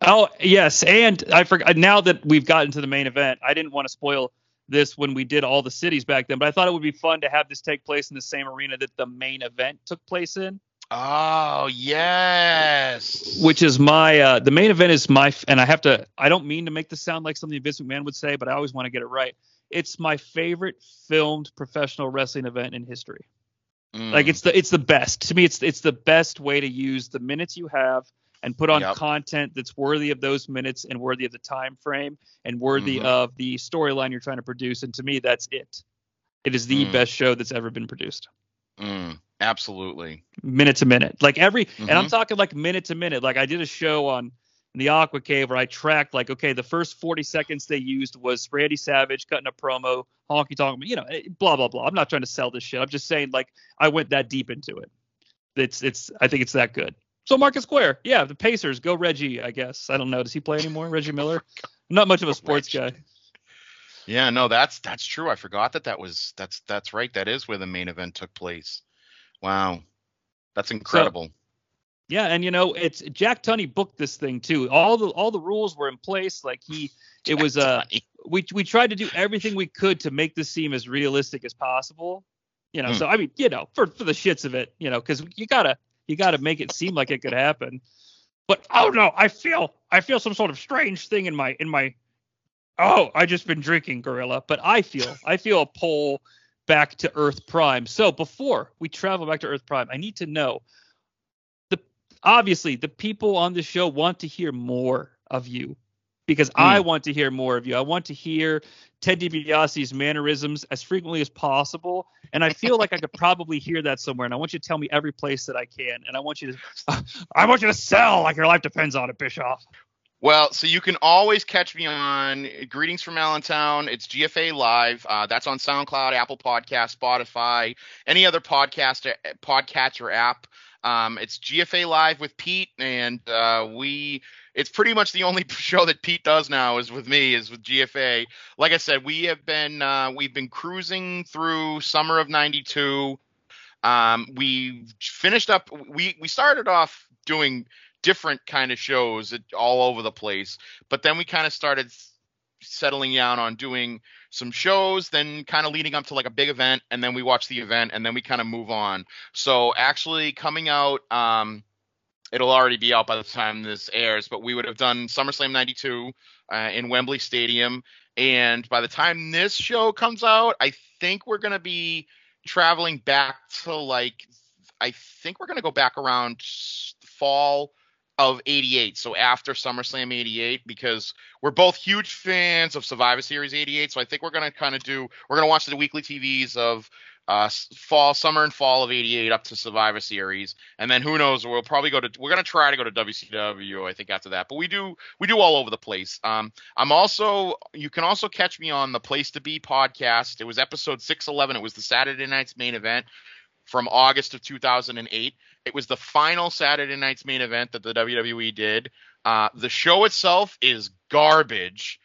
oh yes, and I forgot. Now that we've gotten to the main event, I didn't want to spoil this when we did all the cities back then, but I thought it would be fun to have this take place in the same arena that the main event took place in. Oh yes. Which is my uh, the main event is my and I have to I don't mean to make this sound like something Vince McMahon would say, but I always want to get it right. It's my favorite filmed professional wrestling event in history. Mm. Like it's the it's the best to me. It's it's the best way to use the minutes you have and put on yep. content that's worthy of those minutes and worthy of the time frame and worthy mm-hmm. of the storyline you're trying to produce. And to me, that's it. It is the mm. best show that's ever been produced. Mm, absolutely. Minute to minute. Like every, mm-hmm. and I'm mm-hmm. talking like minute to minute. Like I did a show on in the Aqua Cave where I tracked like, okay, the first 40 seconds they used was Randy Savage cutting a promo, honky tonk, you know, eh, blah blah blah. I'm not trying to sell this shit. I'm just saying like I went that deep into it. It's it's I think it's that good. So Market Square, yeah, the Pacers go Reggie. I guess I don't know. Does he play anymore? Reggie Miller. not much of a sports guy. Yeah, no, that's that's true. I forgot that that was that's that's right. That is where the main event took place. Wow, that's incredible. So, yeah, and you know, it's Jack Tunney booked this thing too. All the all the rules were in place. Like he, it was uh, we we tried to do everything we could to make this seem as realistic as possible. You know, hmm. so I mean, you know, for for the shits of it, you know, because you gotta you got to make it seem like it could happen. But oh no, I feel I feel some sort of strange thing in my in my oh I just been drinking gorilla, but I feel I feel a pull back to Earth Prime. So before we travel back to Earth Prime, I need to know the obviously the people on the show want to hear more of you because mm. I want to hear more of you. I want to hear Ted DiBiase's mannerisms as frequently as possible, and I feel like I could probably hear that somewhere. And I want you to tell me every place that I can, and I want you to, uh, [laughs] I want you to sell like your life depends on it, Bischoff. Well, so you can always catch me on Greetings from Allentown. It's GFA Live. Uh, that's on SoundCloud, Apple Podcast, Spotify, any other podcast podcatcher app. Um, it's GFA Live with Pete, and uh, we it's pretty much the only [laughs] show that Pete does now is with me is with GFA. Like I said, we have been uh, we've been cruising through summer of '92. Um, we finished up. We we started off doing different kind of shows all over the place, but then we kind of started settling down on doing some shows, then kind of leading up to like a big event, and then we watch the event, and then we kind of move on. So actually, coming out. Um, it'll already be out by the time this airs, but we would have done SummerSlam 92 uh, in Wembley Stadium. And by the time this show comes out, I think we're going to be traveling back to like, I think we're going to go back around fall of 88 so after SummerSlam 88 because we're both huge fans of Survivor Series 88 so I think we're going to kind of do we're going to watch the weekly TVs of uh, fall, summer, and fall of '88 up to Survivor Series, and then who knows? We'll probably go to. We're gonna try to go to WCW, I think, after that. But we do we do all over the place. Um, I'm also you can also catch me on the Place to Be podcast. It was episode 611. It was the Saturday night's main event from August of 2008. It was the final Saturday night's main event that the WWE did. Uh, the show itself is garbage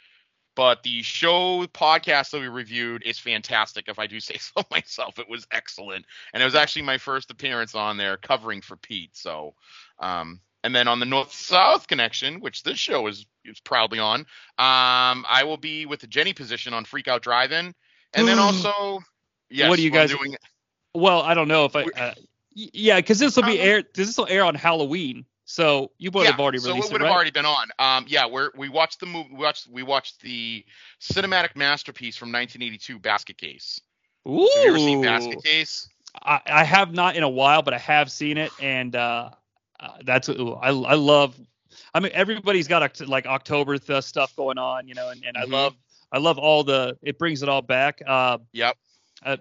but the show podcast that we reviewed is fantastic if i do [laughs] say so myself. It was excellent. And it was actually my first appearance on there covering for pete so um, and then on the north south connection which this show is is proudly on um, i will be with the jenny position on freak out drive-in. And then [gasps] also yes, what are you guys doing well i don't know if i uh, yeah because this will be um, air this will air on halloween so you would yeah, have already released so it. would have right? already been on. Um, yeah, we're we watched the movie. We watched we watched the cinematic masterpiece from 1982, Basket Case. Ooh. Have you ever seen Basket Case? I, I have not in a while, but I have seen it, and uh, uh, that's ooh, I I love. I mean, everybody's got like October th- stuff going on, you know, and, and mm-hmm. I love I love all the it brings it all back. Uh, yep. Uh,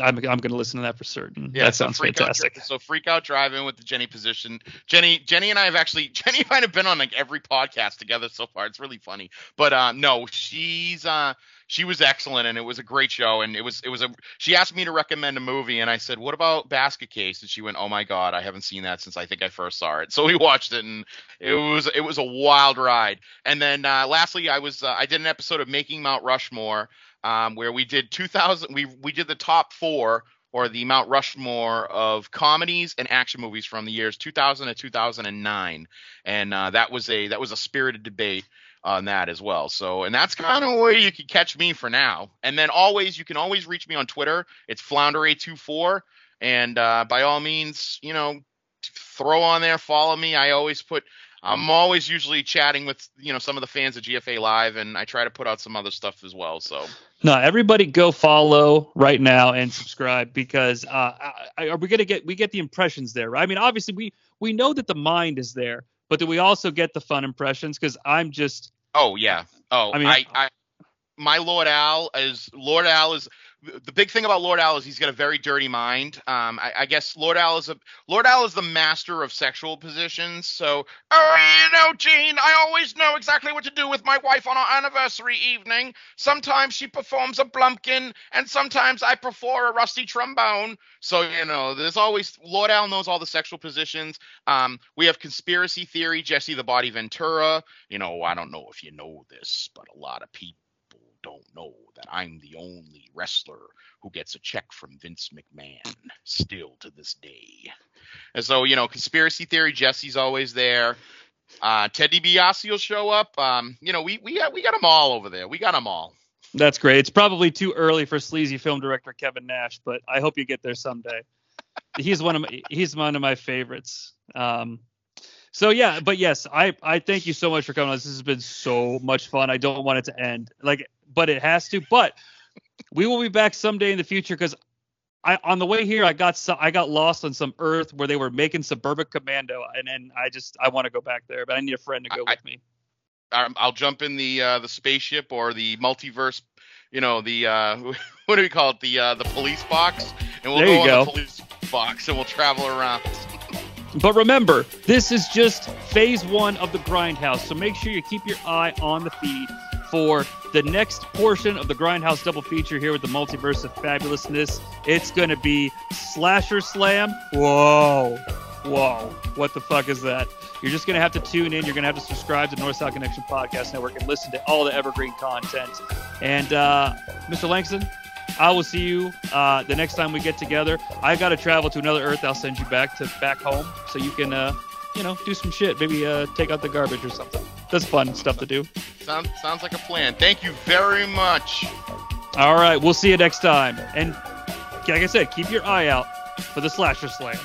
I'm, I'm going to listen to that for certain. Yeah, that sounds so fantastic. Out, so freak out driving with the Jenny position. Jenny, Jenny and I have actually [laughs] Jenny might have been on like every podcast together so far. It's really funny, but uh, no, she's uh, she was excellent and it was a great show. And it was it was a she asked me to recommend a movie and I said, what about Basket Case? And she went, oh my god, I haven't seen that since I think I first saw it. [laughs] So we watched it and it was it was a wild ride. And then uh, lastly, I was uh, I did an episode of Making Mount Rushmore um, where we did 2000. We we did the top four or the Mount Rushmore of comedies and action movies from the years 2000 to 2009, and uh, that was a that was a spirited debate on that as well. So, and that's kind of where you can catch me for now. And then always, you can always reach me on Twitter. It's flounder824, and uh, by all means, you know, throw on there, follow me. I always put I'm always usually chatting with you know some of the fans of GFA Live, and I try to put out some other stuff as well. So no, everybody go follow right now and subscribe because uh, I, are we gonna get we get the impressions there? Right? I mean, obviously we we know that the mind is there, but do we also get the fun impressions? Because I'm just oh yeah oh I mean I, I my Lord Al is Lord Al is the big thing about Lord Al is he's got a very dirty mind. Um, I, I, guess Lord Al is a Lord Al is the master of sexual positions. So, oh, you know, Gene, I always know exactly what to do with my wife on our anniversary evening. Sometimes she performs a blumpkin, and sometimes I prefer a rusty trombone. So, you know, there's always Lord Al knows all the sexual positions. Um, we have conspiracy theory, Jesse the Body Ventura. You know, I don't know if you know this, but a lot of people don't know that I'm the only wrestler who gets a check from Vince McMahon still to this day. And so, you know, conspiracy theory, Jesse's always there. Uh, Ted DiBiase will show up. Um, you know, we we got we got them all over there. We got them all. That's great. It's probably too early for sleazy film director Kevin Nash, but I hope you get there someday. he's one of my he's one of my favorites. Um, so yeah, but yes, I I thank you so much for coming. On. This has been so much fun. I don't want it to end. Like but it has to. But we will be back someday in the future because I on the way here I got so, I got lost on some Earth where they were making Suburban Commando, and then I just I want to go back there, but I need a friend to go I, with me. I'll jump in the uh, the spaceship or the multiverse, you know the uh, [laughs] what do we call it the uh, the police box, and we'll there go, go on the police box and we'll travel around. But remember, this is just phase one of the Grindhouse, so make sure you keep your eye on the feed for the next portion of the Grindhouse double feature here with the multiverse of fabulousness. It's going to be Slasher Slam. Whoa. Whoa. What the fuck is that? You're just going to have to tune in. You're going to have to subscribe to North South Connection Podcast Network and listen to all the evergreen content. And uh, Mr. Langston, I will see you uh, the next time we get together. I got to travel to another Earth. I'll send you back to back home so you can, uh, you know, do some shit. Maybe uh, take out the garbage or something. That's fun stuff to do. Sounds sounds like a plan. Thank you very much. All right, we'll see you next time. And like I said, keep your eye out for the Slasher Slam.